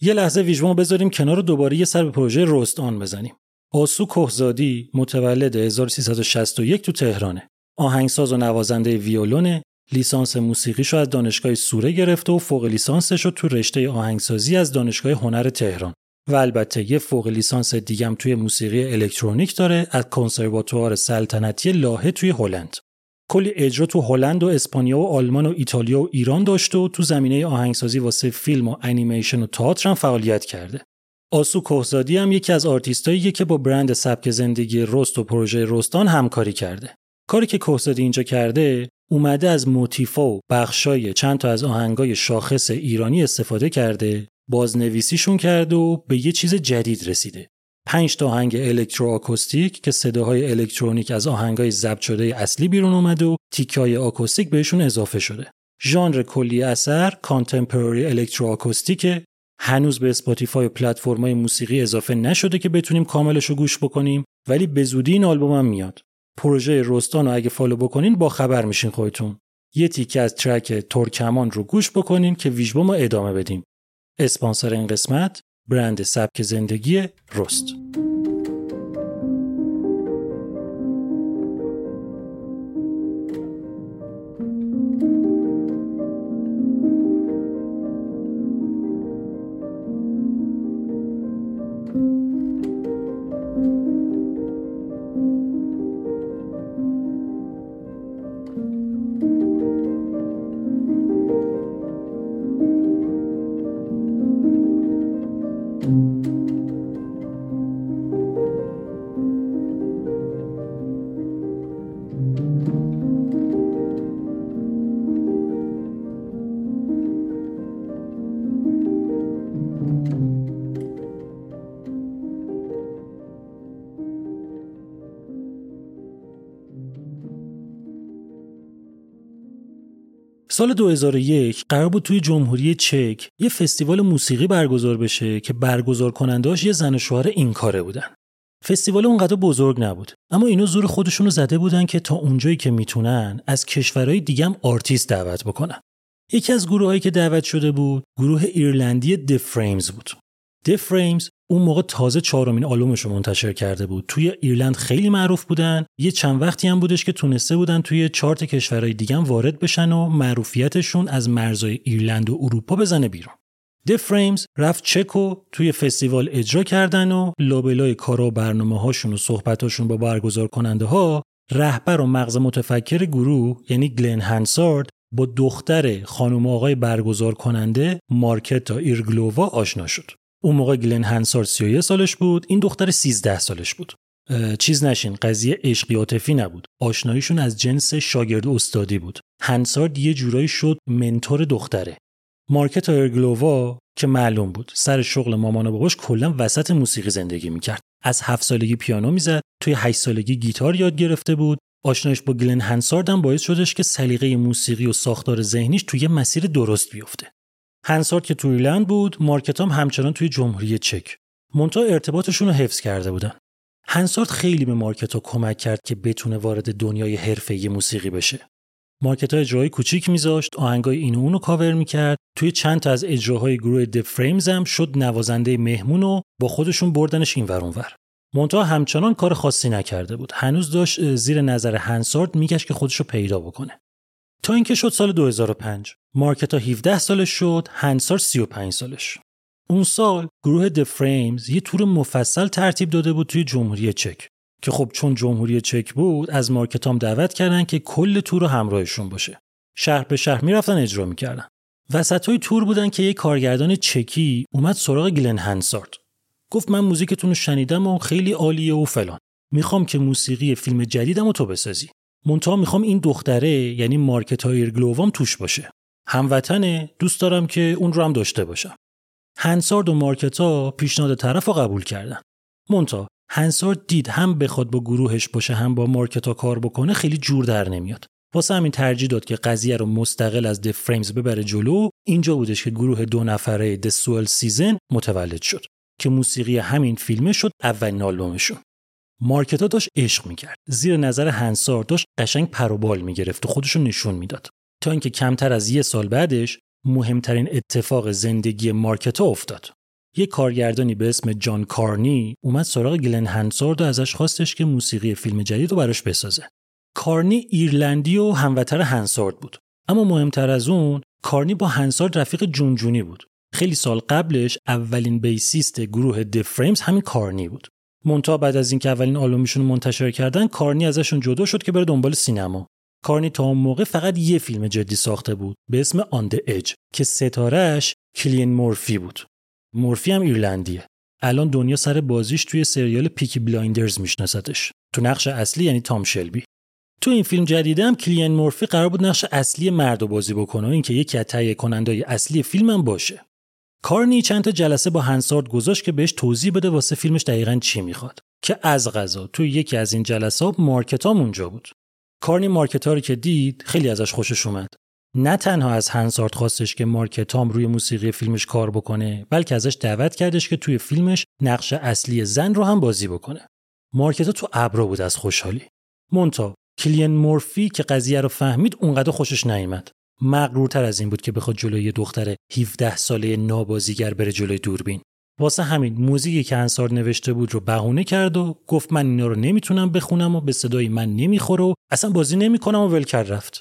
Speaker 1: یه لحظه ویژوان بذاریم کنار و دوباره یه سر به پروژه رست آن بزنیم. آسو کهزادی متولد 1361 تو تهرانه. آهنگساز و نوازنده ویولونه لیسانس موسیقیشو از دانشگاه سوره گرفته و فوق لیسانسش رو تو رشته آهنگسازی از دانشگاه هنر تهران و البته یه فوق لیسانس دیگم توی موسیقی الکترونیک داره از کنسرواتوار سلطنتی لاهه توی هلند. کلی اجرا تو هلند و اسپانیا و آلمان و ایتالیا و ایران داشته و تو زمینه آهنگسازی واسه فیلم و انیمیشن و تئاتر هم فعالیت کرده. آسو کوهزادی هم یکی از آرتیستاییه که با برند سبک زندگی رست و پروژه رستان همکاری کرده. کاری که کوهزادی اینجا کرده اومده از موتیفا و بخشای چند تا از آهنگای شاخص ایرانی استفاده کرده بازنویسیشون کرده و به یه چیز جدید رسیده پنج تا آهنگ الکترو آکوستیک که صداهای الکترونیک از آهنگای ضبط شده اصلی بیرون اومده و تیکای آکوستیک بهشون اضافه شده ژانر کلی اثر کانتمپرری الکترو آکوستیکه هنوز به اسپاتیفای و پلتفرم‌های موسیقی اضافه نشده که بتونیم کاملش رو گوش بکنیم ولی به زودی این آلبوم هم میاد. پروژه رستان رو اگه follow بکنین با خبر میشین خودتون. یه تیکه از track ترکمان رو گوش بکنین که ویژبوم رو ادامه بدیم. اسپانسر این قسمت برند سبک زندگی رست. سال 2001 قرار بود توی جمهوری چک یه فستیوال موسیقی برگزار بشه که برگزار کننداش یه زن و شوهر این کاره بودن. فستیوال اونقدر بزرگ نبود اما اینا زور خودشونو زده بودن که تا اونجایی که می‌تونن از کشورهای دیگه هم آرتیست دعوت بکنن. یکی از گروههایی که دعوت شده بود گروه ایرلندی The Frames بود. The Frames اون موقع تازه چهارمین آلبومش رو منتشر کرده بود. توی ایرلند خیلی معروف بودن. یه چند وقتی هم بودش که تونسته بودن توی چارت کشورهای دیگه هم وارد بشن و معروفیتشون از مرزهای ایرلند و اروپا بزنه بیرون. د فریمز رفت چکو توی فستیوال اجرا کردن و لابلای کارا و برنامه هاشون و صحبتاشون با برگزار کننده ها رهبر و مغز متفکر گروه یعنی گلن هنسارد با دختر خانم آقای برگزار کننده مارکتا ایرگلووا آشنا شد. اون موقع گلن هنسارد 31 سالش بود این دختر 13 سالش بود. چیز نشین قضیه عشقی عاطفی نبود. آشناییشون از جنس شاگرد استادی بود. هنسارد یه جورایی شد منتور دختره. مارکتا ایرگلووا که معلوم بود سر شغل مامان و باباش کلا وسط موسیقی زندگی می‌کرد. از هفت سالگی پیانو می‌زد توی هشت سالگی گیتار یاد گرفته بود. آشناییش با گلن هنسارد هم باعث شدش که سلیقه موسیقی و ساختار ذهنیش توی مسیر درست بیفته. هنسارد که توی ایرلند بود مارکتا هم همچنان توی جمهوری چک. منتها ارتباطشون رو حفظ کرده بودن. هنسارد خیلی به مارکتا کمک کرد که بتونه وارد دنیای حرفه‌ای موسیقی بشه. مارکتا هی اجرای کوچیک میذاشت آهنگای این و اونو کاور می‌کرد. توی چند تا از اجراهای گروه The Frames هم شد نوازنده مهمون و با خودشون بردنش این ور اونور منتها همچنان کار خاصی نکرده بود. هنوز داشت زیر نظر هنسارد میگشت که خودشو پیدا بکنه. تا اینکه شد سال 2005 مارکتا 17 سالش شد هنسارد 35 سالش. اون سال گروه The Frames یه تور مفصل ترتیب داده بود توی جمهوری چک. که خب چون جمهوری چک بود از مارکتام دعوت کردن که کل تور رو همراهشون باشه. شهر به شهر می‌رفتن اجرا می‌کردن. وسط های تور بودن که یه کارگردان چکی اومد سراغ گلن هنسارد گفت من موزیکتون رو شنیدم و خیلی عالیه و فلان. می‌خوام که موسیقی فیلم جدیدم رو تو بسازی. منتها می‌خوام این دختره یعنی مارکت های گلووام توش باشه. هموطنه دوست دارم که اون رو هم داشته باشم. هنسارد و مارکتا پیشنهاد طرف رو قبول کردن. منتها هنسارد دید هم بخواد با گروهش باشه هم با مارکتا کار بکنه خیلی جور در نمیاد. واسه همین ترجیح داد که قضیه رو مستقل از The Frames ببره جلو. اینجا بودش که گروه دو نفره The Swell Season متولد شد که موسیقی همین فیلمه شد اولین آلبومشون. مارکتا داشت عشق می‌کرد زیر نظر هنسارد داشت قشنگ پروبال می‌گرفت و خودشو نشون می‌داد تا اینکه کمتر از یه سال بعدش مهمترین اتفاق زندگی مارکتا افتاد یه کارگردانی به اسم جان کارنی اومد سراغ گلن هنسارد و ازش خواستش که موسیقی فیلم جدید رو براش بسازه. کارنی ایرلندی و هموطن هنسارد بود. اما مهمتر از اون کارنی با هنسارد رفیق جونجونی بود. خیلی سال قبلش اولین bassist گروه The Frames همین کارنی بود. منتها بعد از اینکه اولین آلبومشون منتشر کردن کارنی ازشون جدا شد که بره دنبال سینما. کارنی تا اون موقع فقط یه فیلم جدی ساخته بود به اسم آن اج که ستارهش کیلین مورفی بود. مورفی هم ایرلندیه الان دنیا سر بازیش توی سریال Peaky Blinders میشناستش تو نقش اصلی یعنی تام شلبی تو این فیلم جدیده هم کیلین مورفی قرار بود نقش اصلی مرد بازی بکنه و اینکه یکی از تهیه اصلی فیلم هم باشه کارنی چند تا جلسه با هنسارد گذاشت که بهش توضیح بده واسه فیلمش دقیقا چی می‌خواد. که از قضا تو یکی از این جلسه مارکتام اونجا بود. کارنی مارکتا رو که دید خیلی ازش خوشش اومد. نه تنها از هنسارد خواستش که مارک تام روی موسیقی فیلمش کار بکنه بلکه ازش دعوت کردش که توی فیلمش نقش اصلی زن رو هم بازی بکنه. مارکتا تو ابرو بود از خوشحالی. مونتا کلین مورفی که قضیه رو فهمید اونقدر خوشش نیامد مغرورتر از این بود که بخواد جلوی دختر 17 ساله نابازیگر بره جلوی دوربین. واسه همین موزیکی که انصار نوشته بود رو بهونه کرد و گفت من اینا رو نمی‌تونم بخونم و به صدای من نمی‌خوره و اصلا بازی نمی‌کنم و ول کرد رفت.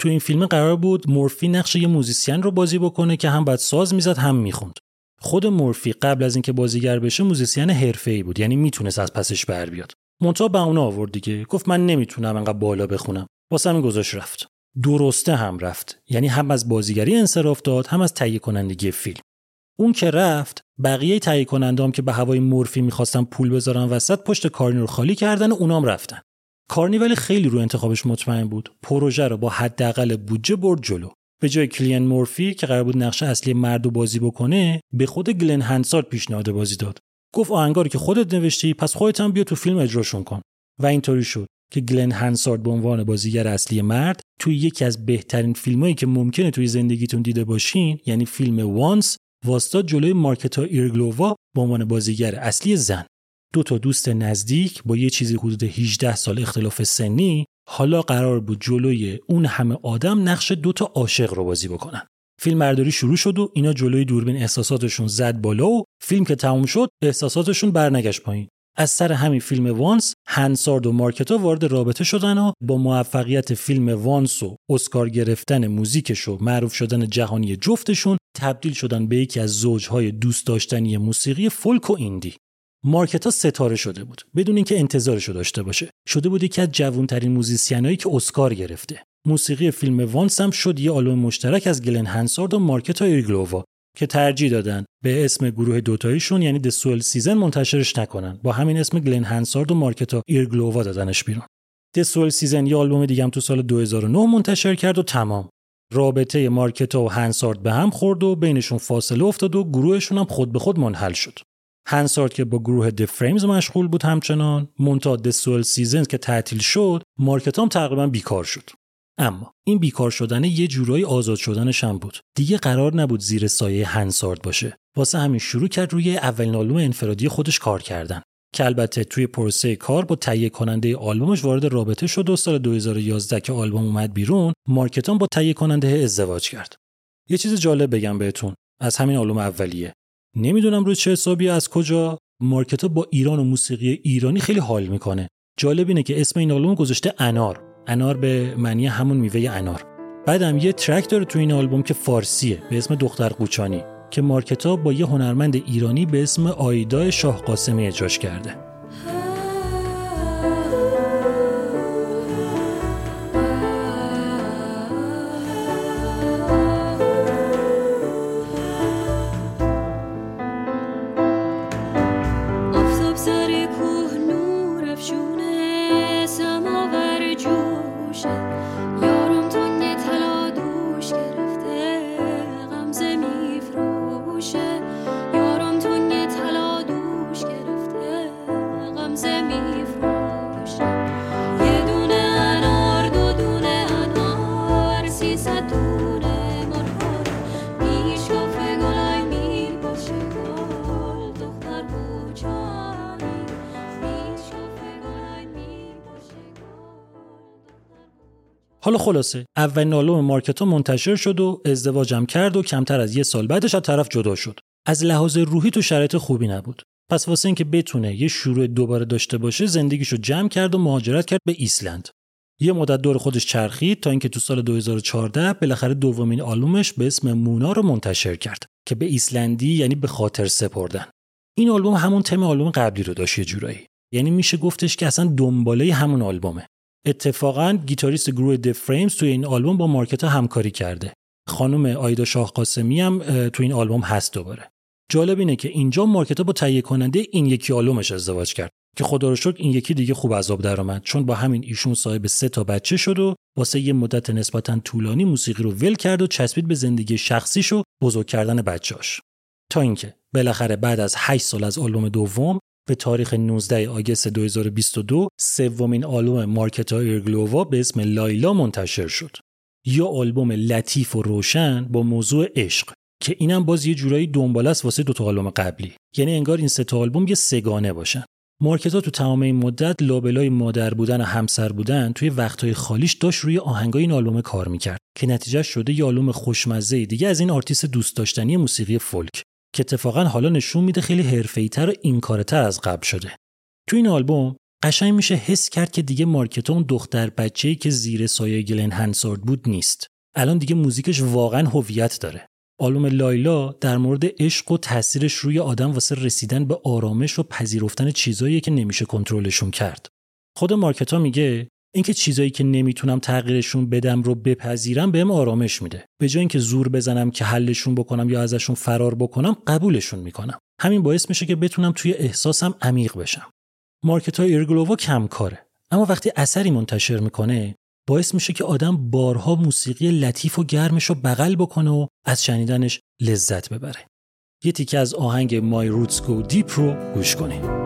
Speaker 1: تو این فیلم قرار بود مورفی نقش یه موزیسین رو بازی بکنه که هم باید ساز می‌زد هم می‌خوند. خود مورفی قبل از اینکه بازیگر بشه موزیسین حرفه‌ای بود یعنی می‌تونست از پسش بر بیاد. منتها بهونه آورد دیگه. گفت من نمی‌تونم انقدر بالا بخونم. واسه همین گذاشت رفت. درسته هم رفت. یعنی هم از بازیگری انصراف داد هم از تهیه کنندگی فیلم. اون که رفت بقیه تهیه کنندام که به هوای مورفی می‌خواستن پول بذارن وسط پشت کارنی رو خالی کردن و اونام رفتن. کارنی ولی خیلی رو انتخابش مطمئن بود. پروژه رو با حداقل بودجه برد جلو. به جای کلین مورفی که قرار بود نقشه اصلی مرد و بازی بکنه به خود گلن هنسارد پیشنهاد بازی داد. گفت آهنگاری که خودت نوشتی پس خودت هم بیا تو فیلم اجراشون کن. و اینطوری شد. که گلن هنسارد به عنوان بازیگر اصلی مرد توی یکی از بهترین فیلمایی که ممکنه توی زندگیتون دیده باشین یعنی فیلم وانس واسطاد جلوی مارکتا ایرگلووا به عنوان بازیگر اصلی زن. دو تا دوست نزدیک با یه چیزی حدود 18 سال اختلاف سنی حالا قرار بود جلوی اون همه آدم نقش دو تا عاشق رو بازی بکنن. فیلم برداری شروع شد و اینا جلوی دوربین احساساتشون زد بالا و فیلم که تموم شد احساساتشون برنگشت پایین. از سر همین فیلم وانس هنسارد و مارکتا وارد رابطه شدن و با موفقیت فیلم وانس و اسکار گرفتن موزیکش و معروف شدن جهانی جفتشون تبدیل شدن به یکی از زوجهای دوست داشتنی موسیقی فولک و ایندی. مارکتا ستاره شده بود بدون اینکه انتظارشو داشته باشه. شده بود یکی از جوانترین موزیسینایی که اسکار گرفته. موسیقی فیلم Once هم شد یه آلبوم مشترک از گلن هنسارد و مارکتا ایرگلووا. که ترجیح دادن به اسم گروه دوتاییشون یعنی The Swell Season منتشرش نکنن. با همین اسم گلن هنسارد و مارکتا ایرگلووا دادنش بیرون. The Swell Season یه آلبوم دیگه هم تو سال 2009 منتشر کرد و تمام. رابطه مارکتا و هنسارد به هم خورد و بینشون فاصله افتاد و گروهشون هم خود به خود منحل شد. هنسارد که با گروه The Frames مشغول بود همچنان منتها The Swell Season که تعطیل شد مارکتا هم تقریبا بیکار شد. اما این بیکار شدن یه جورایی آزاد شدنش هم بود. دیگه قرار نبود زیر سایه هنسارد باشه. واسه همین شروع کرد روی اولین آلبوم انفرادی خودش کار کردن. که البته توی پروسه کار با تهیه کننده آلبومش وارد رابطه شد و سال 2011 که آلبوم اومد بیرون مارکتام با تهیه کننده ازدواج کرد. یه چیز جالب بگم بهتون. از همین آلبوم اولیه. نمی‌دونم روی چه حسابی از کجا. مارکتا با ایران و موسیقی ایرانی خیلی حال می‌کنه. جالب اینه که اسم این آلبوم گذاشته انار. انار به معنی همون میوه انار. بعدم یه ترک داره تو این آلبوم که فارسیه به اسم دختر قوچانی که مارکتا با یه هنرمند ایرانی به اسم آیدا شاه قاسمی اجراش کرده. حالا خلاصه اولین آلبوم مارکتا منتشر شد و ازدواجم کرد و کمتر از یه سال بعدش از طرف جدا شد. از لحاظ روحی تو شرایط خوبی نبود. پس واسه اینکه بتونه یه شروع دوباره داشته باشه زندگیشو جمع کرد و مهاجرت کرد به ایسلند. یه مدت دور خودش چرخید تا اینکه تو سال 2014 بالاخره دومین آلبومش به اسم Muna رو منتشر کرد که به ایسلندی یعنی به خاطر سپردن. این آلبوم همون تم آلبوم قبلی رو داشت یه جورایی. یعنی میشه گفتش که اصلا دنباله همون آلبومه. اتفاقا گیتاریست گروه د فریمز توی این آلبوم با مارکتا همکاری کرده. خانم آیدا شاه قاسمی هم تو این آلبوم هست دوباره. جالب اینه که اینجا مارکتا با تهیه کننده این یکی آلبومش ازدواج کرد که خدا رو شکر این یکی دیگه خوب عذاب درآمد چون با همین ایشون صاحب سه تا بچه شد و واسه یه مدت نسبتا طولانی موسیقی رو ول کرد و چسبید به زندگی شخصیش و بزرگ کردن بچه‌اش تا اینکه بالاخره بعد از 8 سال از آلبوم دوم به تاریخ 19 August 2022 سومین آلبوم مارکتا ایرگلووا به اسم Lila منتشر شد. یه آلبوم لطیف و روشن با موضوع عشق که اینم باز یه جورایی دنباله‌ست واسه دو تا آلبوم قبلی. یعنی انگار این سه تا آلبوم یه سه‌گانه باشن. مارکتا تو تمام این مدت لابلای مادر بودن و همسر بودن توی وقتهای خالیش داشت روی آهنگای این آلبوم کار می‌کرد که نتیجه شده یه آلبوم خوشمزه دیگه از این آرتیست دوست داشتنی موسیقی فولک که اتفاقا حالا نشون میده خیلی حرفه‌ای‌تر و این کارتر از قبل شده. تو این آلبوم قشنگ میشه حس کرد که دیگه مارکتا اون دختر بچه‌ای که زیر سایه گلن هنسارد بود نیست. الان دیگه موزیکش واقعا هویت داره. آلبوم لایلا در مورد عشق و تاثیرش روی آدم واسه رسیدن به آرامش و پذیرفتن چیزایی که نمیشه کنترلشون کرد. خود مارکتا میگه اینکه چیزایی که نمی‌تونم تغییرشون بدم رو بپذیرم بهم آرامش میده. به جای اینکه زور بزنم که حلشون بکنم یا ازشون فرار بکنم قبولشون می‌کنم. همین باعث میشه که بتونم توی احساسم عمیق بشم. مارکتای ایرگلووا کم کاره. اما وقتی اثری منتشر می‌کنه باعث میشه که آدم بارها موسیقی لطیف و گرمش رو بغل بکنه و از شنیدنش لذت ببره. یه تیکه از آهنگ My Roots Go Deep رو گوش کنیم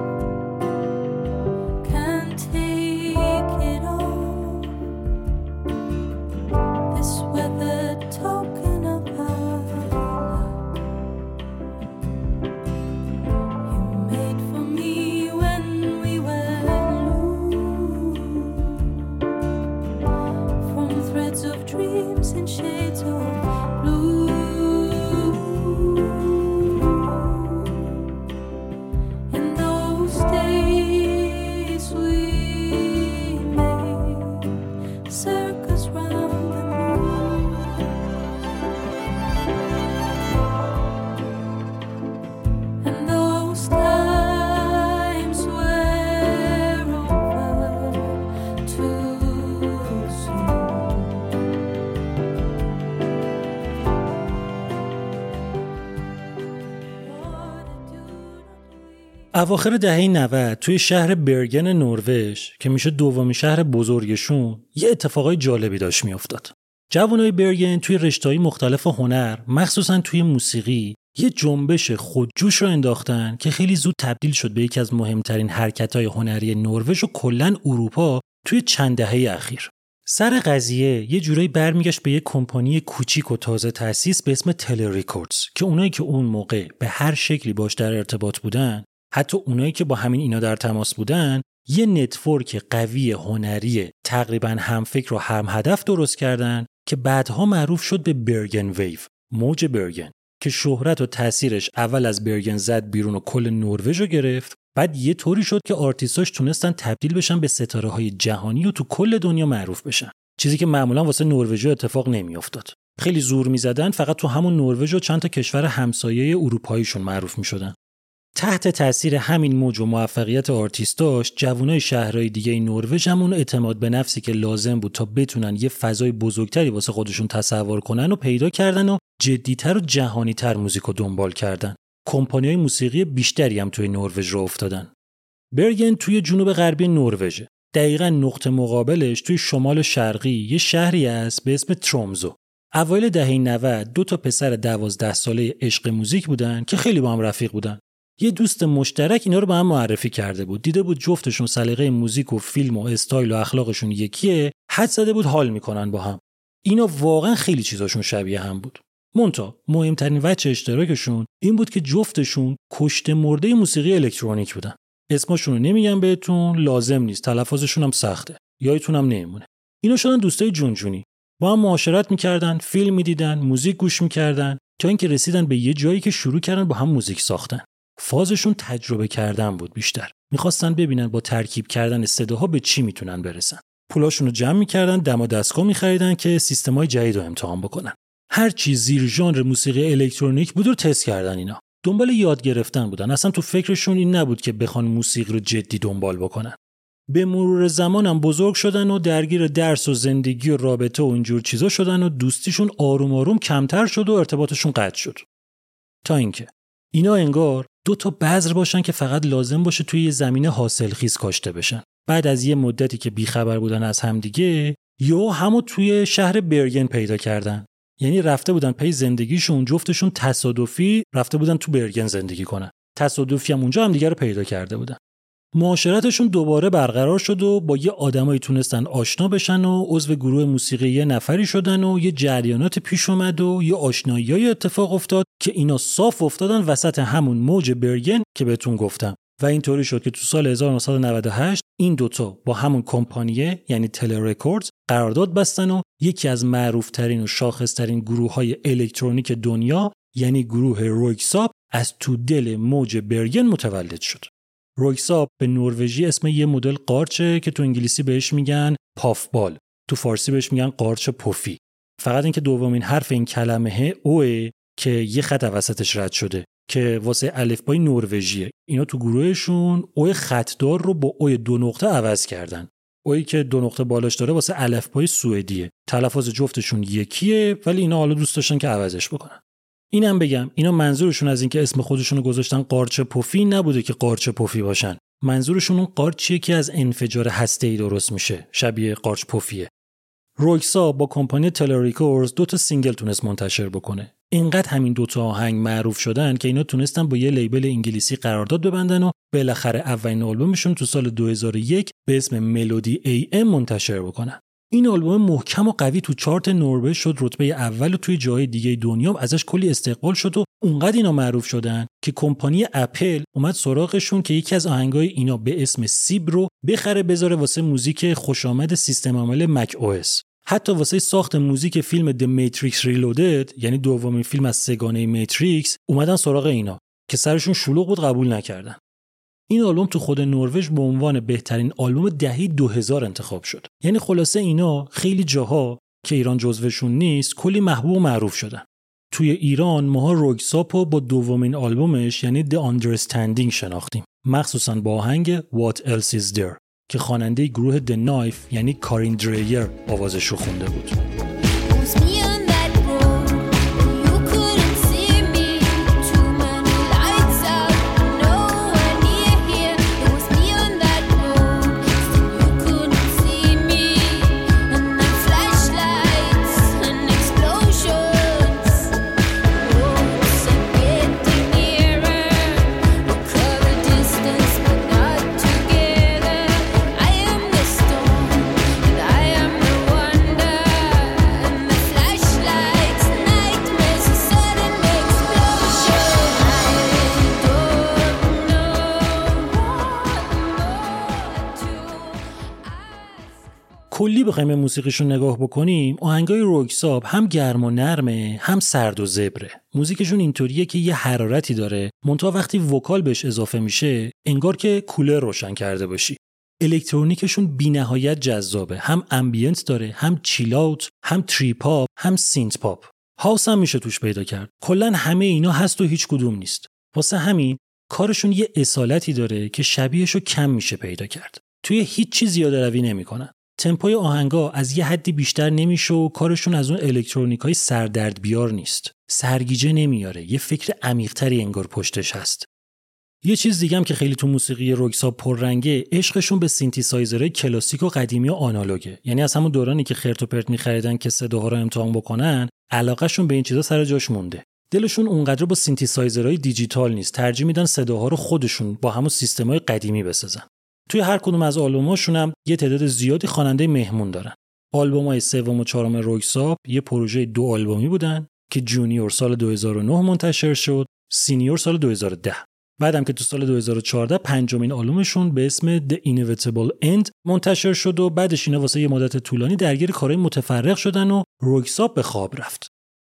Speaker 1: اواخر دهه 90 توی شهر برگن نروژ که میشه دومین شهر بزرگشون یه اتفاقای جالبی داشت میافتاد. جوانای برگن توی رشته‌های مختلف هنر مخصوصا توی موسیقی یه جنبش خودجوش رو انداختن که خیلی زود تبدیل شد به یکی از مهمترین حرکت‌های هنری نروژ و کلا اروپا توی چند دهه اخیر. سر قضیه یه جورایی برمیگشت به یه کمپانی کوچیک و تازه تأسیس به اسم تله ریکوردز که اونایی که اون موقع به هر شکلی باش در ارتباط بودن حتی اونایی که با همین اینا در تماس بودن یه network قوی هنری تقریبا همفکر و هم هدف درست کردن که بعدها معروف شد به Bergen Wave موج برگن که شهرت و تاثیرش اول از برگن زد بیرون و کل نروژ رو گرفت بعد یه طوری شد که آرتیستاش تونستن تبدیل بشن به ستاره های جهانی و تو کل دنیا معروف بشن. چیزی که معمولا واسه نروژ اتفاق نمیافتاد. خیلی زور می‌زدن فقط تو همون نروژ و چند تا کشور همسایه اروپاییشون معروف می‌شدن. تحت تاثیر همین موج و موفقیت آرتیستاش جوانای شهرهای دیگه نروژ همون اعتماد به نفسی که لازم بود تا بتونن یه فضای بزرگتری واسه خودشون تصور کنن و پیدا کردن و جدیتر و جهانیتر موزیک و دنبال کردن. های موسیقی بیشتری هم توی نروژ رو افتادن. برگن توی جنوب غربی نروژ. دقیقا نقطه مقابلش توی شمال شرقی یه شهری است به اسم ترومزو. اوایل دهه 90 دو تا پسر دوازده ساله عشق موزیک بودن که خیلی با هم رفیق بودن. یه دوست مشترک اینا رو به هم معرفی کرده بود. دیده بود جفتشون سلیقه موزیک و فیلم و استایل و اخلاقشون یکیه. حد زده بود حال می‌کنن با هم. اینا واقعا خیلی چیزاشون شبیه هم بود. مونتا مهمترین وجه اشتراکشون این بود که جفتشون کشته مرده موسیقی الکترونیک بودن. اسمشون رو نمیگم بهتون لازم نیست. تلفظشون هم سخته. یایتون هم نمیمونه. اینا شدن دوستای جونجونی. با هم معاشرت می‌کردن فیلم می‌دیدن موزیک گوش می‌کردن تا اینکه رسیدن به یه جایی که شروع کردن با هم موزیک ساختن. فازشون تجربه کردن بود بیشتر. می‌خواستن ببینن با ترکیب کردن صداها به چی می‌تونن برسن. پولاشون رو جمع می‌کردن دم و دستگاه میخریدن که سیستمای جدید رو امتحان بکنن. هر چیز زیر ژانر موسیقی الکترونیک بود رو تست کردن اینا. دنبال یاد گرفتن بودن. اصلا تو فکرشون این نبود که بخوان موسیقی رو جدی دنبال بکنن. به مرور زمانم بزرگ شدن و درگیر درس و زندگی و رابطه و اینجور چیزا شدن و دوستیشون آروم آروم کمتر شد و ارتباطشون قطع شد. تا اینکه اینا انگار دو تا بذر باشن که فقط لازم باشه توی یه زمین حاصلخیز کاشته بشن. بعد از یه مدتی که بیخبر بودن از همدیگه یو همو توی شهر برگن پیدا کردن. یعنی رفته بودن پی زندگیشون جفتشون تصادفی رفته بودن تو برگن زندگی کنن. تصادفی هم اونجا هم دیگه رو پیدا کرده بودن. معاشرتشون دوباره برقرار شد و با یه آدمایی تونستن آشنا بشن و عضو گروه موسیقی یه نفری شدن و یه جریانات پیش اومد و یه آشنایی اتفاق افتاد که اینا صاف افتادن وسط همون موج برگن که بهتون گفتم و اینطوری شد که تو سال 1998 این دوتا با همون کمپانیه یعنی Telle Records قرارداد بستن و یکی از معروفترین و شاخصترین گروه های الکترونیک دنیا یعنی گروه Röyksopp از تو دل موج برگن متولد شد. Röyksopp به نروژی اسم یه مدل قارچه که تو انگلیسی بهش میگن puffball. تو فارسی بهش میگن قارچ پفی. فقط اینکه دومین حرف این کلمه اوه که یه خط وسطش رد شده که واسه الفبای نروژیه. اینا تو گروهشون او خطدار رو با او دو نقطه عوض کردن. اوی که دو نقطه بالاش داره واسه الفبای سوئدیه. تلفظ جفتشون یکیه ولی اینا حالا دوست داشتن که عوضش بکنن. اینم بگم اینا منظورشون از اینکه اسم خودشون رو گذاشتن قارچ پفی نبوده که قارچ پفی باشن. منظورشون اون قارچیه که از انفجار هسته درست میشه شبیه قارچ پفیه. Röyksopp با کمپانی Telle Records دو تا single تونست منتشر بکنه. اینقدر همین دوتا آهنگ معروف شدن که اینا تونستن با یه label انگلیسی قرارداد ببندن و بالاخره اولین آلبومشون تو سال 2001 به اسم Melody A.M. منتشر بکنن. این آلبوم محکم و قوی تو چارت نروژ شد رتبه اول و توی جای دیگه دنیا ازش کلی استقبال شد و اونقدر اینا معروف شدن که کمپانی اپل اومد سراغشون که یکی از آهنگای اینا به اسم سیب رو بخره بذاره واسه موزیک خوشامد سیستم عامل Mac O حتی واسه ساخت موزیک فیلم The Matrix Reloaded یعنی دومین فیلم از سگانه میتریکس اومدن سراغ اینا که سرشون شلوغ بود قبول نکردن. این آلبوم تو خود نروژ به عنوان بهترین آلبوم دهی 2000 انتخاب شد. یعنی خلاصه اینا خیلی جاها که ایران جزوشون نیست کلی محبوب و معروف شدن. توی ایران ماها روگساپو با دومین آلبومش یعنی The Understanding شناختیم. مخصوصا با آهنگ What Else Is There که خواننده گروه The Knife یعنی کارین دریر آوازش رو خونده بود. بخوایم به موسیقیشون نگاه بکنیم آهنگای رویکساپ هم گرم و نرمه هم سرد و زبره. موزیکشون اینطوریه که یه حرارتی داره منتها وقتی vocal بهش اضافه میشه انگار که کولر روشن کرده باشی. الکترونیکشون بینهایت جذابه. هم ambient داره هم chill out هم trip hop هم synth pop house هم میشه توش پیدا کرد. کلا همه اینا هست و هیچ کدوم نیست. واسه همین کارشون یه اصالتی داره که شبیهش رو کم میشه پیدا کرد. توی هیچ چیز زیاده روی نمی‌کنن. تمپوی آهنگا از یه حدی بیشتر نمیشه و کارشون از اون الکترونیک های سردرد بیار نیست. سرگیجه نمیاره. یه فکر عمیقتری انگار پشتش هست. یه چیز دیگه که خیلی تو موسیقی رویکساپ پررنگه عشقشون به سینتیسایزرهای کلاسیک و قدیمی و آنالوگه. یعنی از همون دورانی که خرت و پرت میخریدن که صداها رو امتحان بکنن علاقهشون به این چیزا سر جاش مونده. دلشون اونقدر با سینتیسایزرهای دیجیتال نیست. ترجیح میدن صداها رو خودشون با همون سیستمهای قدیمی بسازن. توی هر کدوم از آلبوماشون هم یه تعداد زیادی خواننده مهمون دارن. های سوم و چهارم رویکساپ یه پروژه دو آلبومی بودن که Junior سال 2009 منتشر شد Senior سال 2010 بعدم که تو سال 2014 پنجمین آلبومشون به اسم The Inevitable End منتشر شد و بعدش اینا واسه یه مدت طولانی درگیر کارهای متفرقه شدن و رویکساپ به خواب رفت.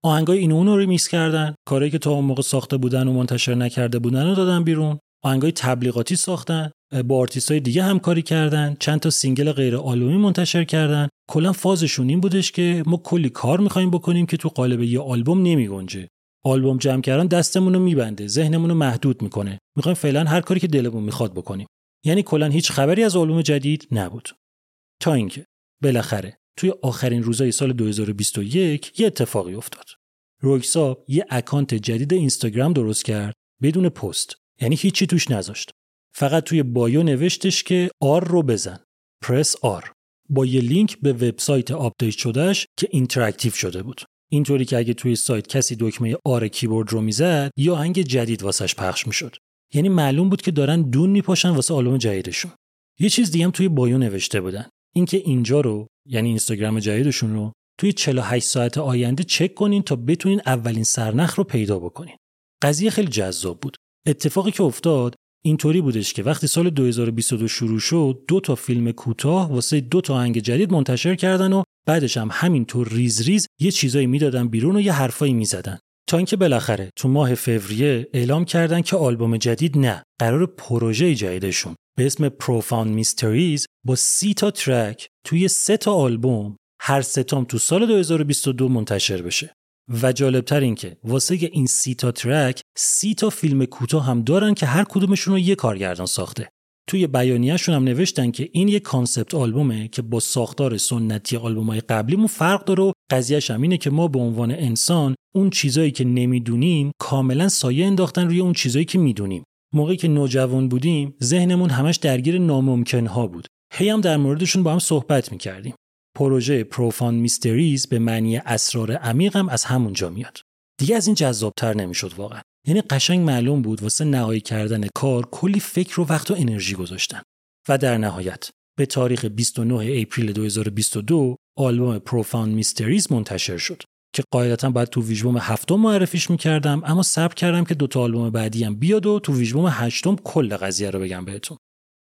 Speaker 1: آهنگای اینو اونو ریمیکس کردن کارهایی که تا اون موقع ساخته بودن و منتشر نکرده بودن رو دادن بیرون. آهنگای تبلیغاتی ساختن. با آرتیست های دیگه همکاری کردن چند تا single غیر آلبومی منتشر کردن. کلا فازشون این بودش که ما کلی کار می‌خوایم بکنیم که تو قالب یه آلبوم نمیگنجه. آلبوم جمع کردن دستمون رو میبنده ذهنمون رو محدود می‌کنه. می‌خوایم فعلا هر کاری که دلمون می‌خواد بکنیم. یعنی کلا هیچ خبری از آلبوم جدید نبود. تا اینکه بالاخره توی آخرین روزای سال 2021 یه اتفاقی افتاد. رویکساپ یه account جدید اینستاگرام درست کرد بدون پست. یعنی هیچی توش نذاشت. فقط توی bio نوشتش که R رو بزن. press R با یه لینک به وبسایت update شده‌ش که interactive شده بود. اینطوری که اگه توی سایت کسی دکمه R کیبورد رو می‌زد یه آهنگ جدید واسش پخش می‌شد. یعنی معلوم بود که دارن دون میپاشن واسه آلبوم جدیدشون. یه چیز دیگه هم توی bio نوشته بودن. اینکه اینجا رو یعنی اینستاگرام جدیدشون رو توی 48 ساعت آینده چک کنین تا بتونین اولین سرنخ رو پیدا بکنین. قضیه خیلی جذاب بود. اتفاقی که افتاد اینطوری بودش که وقتی سال 2022 شروع شد دو تا فیلم کوتاه واسه دو تا آهنگ جدید منتشر کردن و بعدش هم همینطور ریز ریز یه چیزایی می‌دادن بیرون و یه حرفایی می‌زدن. تا اینکه بالاخره تو ماه فوریه اعلام کردن که آلبوم جدید نه قراره پروژه جدیدشون به اسم Profound Mysteries با سی تا track توی سه تا آلبوم هر ستام تو سال 2022 منتشر بشه. و جالبتر این که واسه این سی تا track سی تا فیلم کوتاه هم دارن که هر کدومشون رو یه کارگردان ساخته. توی بیانیهشون هم نوشتن که این یه concept album ه که با ساختار سنتی آلبومای قبلیمون فرق داره و قضیهش هم اینه که ما به عنوان انسان اون چیزایی که نمی‌دونیم کاملا سایه انداختن روی اون چیزایی که می‌دونیم. موقعی که نوجوان بودیم ذهنمون همش درگیر ناممکنها بود. هی هم در موردشون با هم صحبت می‌کردیم. پروژه پروفان میستریز به معنی اسرار عمیق هم از همونجا میاد. دیگه از این جذابتر نمی‌شد واقعا. یعنی قشنگ معلوم بود واسه نهایی کردن کار کلی فکر و وقت و انرژی گذاشتن. و در نهایت به تاریخ 29 اپریل 2022 آلبوم پروفان میستریز منتشر شد که قاعدتا باید تو ویژبوم هفتم معرفیش می‌کردم اما صبر کردم که دو تا آلبوم بعدی هم بیاد و تو ویژبوم هشتم کل قضیه رو بگم بهتون.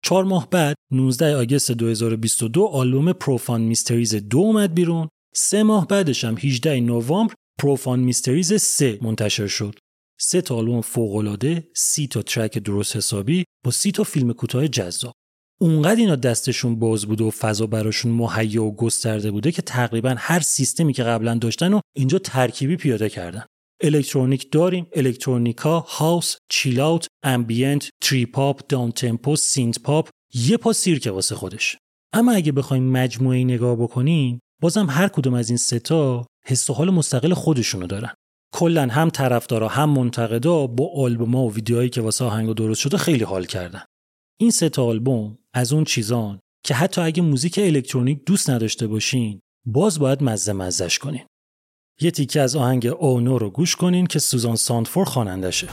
Speaker 1: چهار ماه بعد 19 August 2022 آلبوم Profound Mysteries دو اومد بیرون سه ماه بعدش هم 18 نوامبر Profound Mysteries 3 منتشر شد سه تا آلبوم فوق‌العاده، سی تا track درست حسابی با سی تا فیلم کوتاه جذاب. اونقدر اینا دستشون باز بوده و فضا براشون مهیا و گسترده بوده که تقریبا هر سیستمی که قبلا داشتن و اینجا ترکیبی پیاده کردن. الکترونیک داریم، الکترونیکا، house، chill out، ambient، trip hop، downtempo، synth pop، یه پا سیرک واسه خودش. اما اگه بخوایم مجموعه نگاه بکنیم، بازم هر کدوم از این ستا حس و حال مستقل خودشونو دارن. کلا هم طرفدارا هم منتقدا با آلبوم‌ها و ویدیوهایی که واسه آهنگ درست شده خیلی حال کردن این سه تا آلبوم از اون چیزان که حتی اگه موزیک الکترونیک دوست نداشته باشین باز باید مزه مزش کنین یه تیکه از آهنگ اونو رو گوش کنین که سوزان ساندفور خوانندشه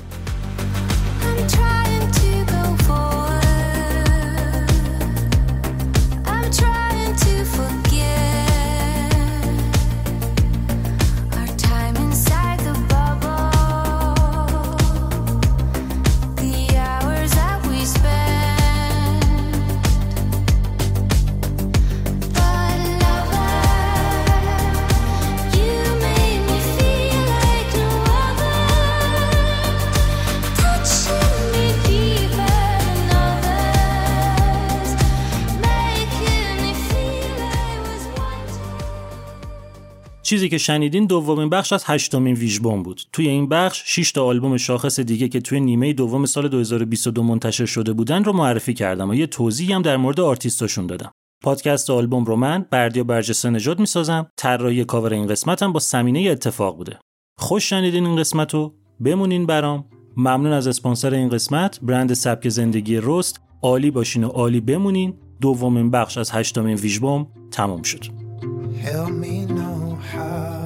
Speaker 1: چیزی که شنیدین دومین بخش از هشتمین ویژبوم بود. توی این بخش 6 تا آلبوم شاخص دیگه که توی نیمه دوم سال 2022 منتشر شده بودن رو معرفی کردم و یه توضیحی هم در مورد آرتیستاشون دادم. پادکست آلبوم رو من بردیا برجسته نژاد می‌سازم. طراحی کاور این قسمت هم با سمینه اتفاق بوده. خوش شنیدین این قسمت رو بمونین برام. ممنون از اسپانسر این قسمت برند سبک زندگی رست عالی باشین و عالی بمونین دومین بخش از هشتمین ویژبوم تموم شد
Speaker 3: how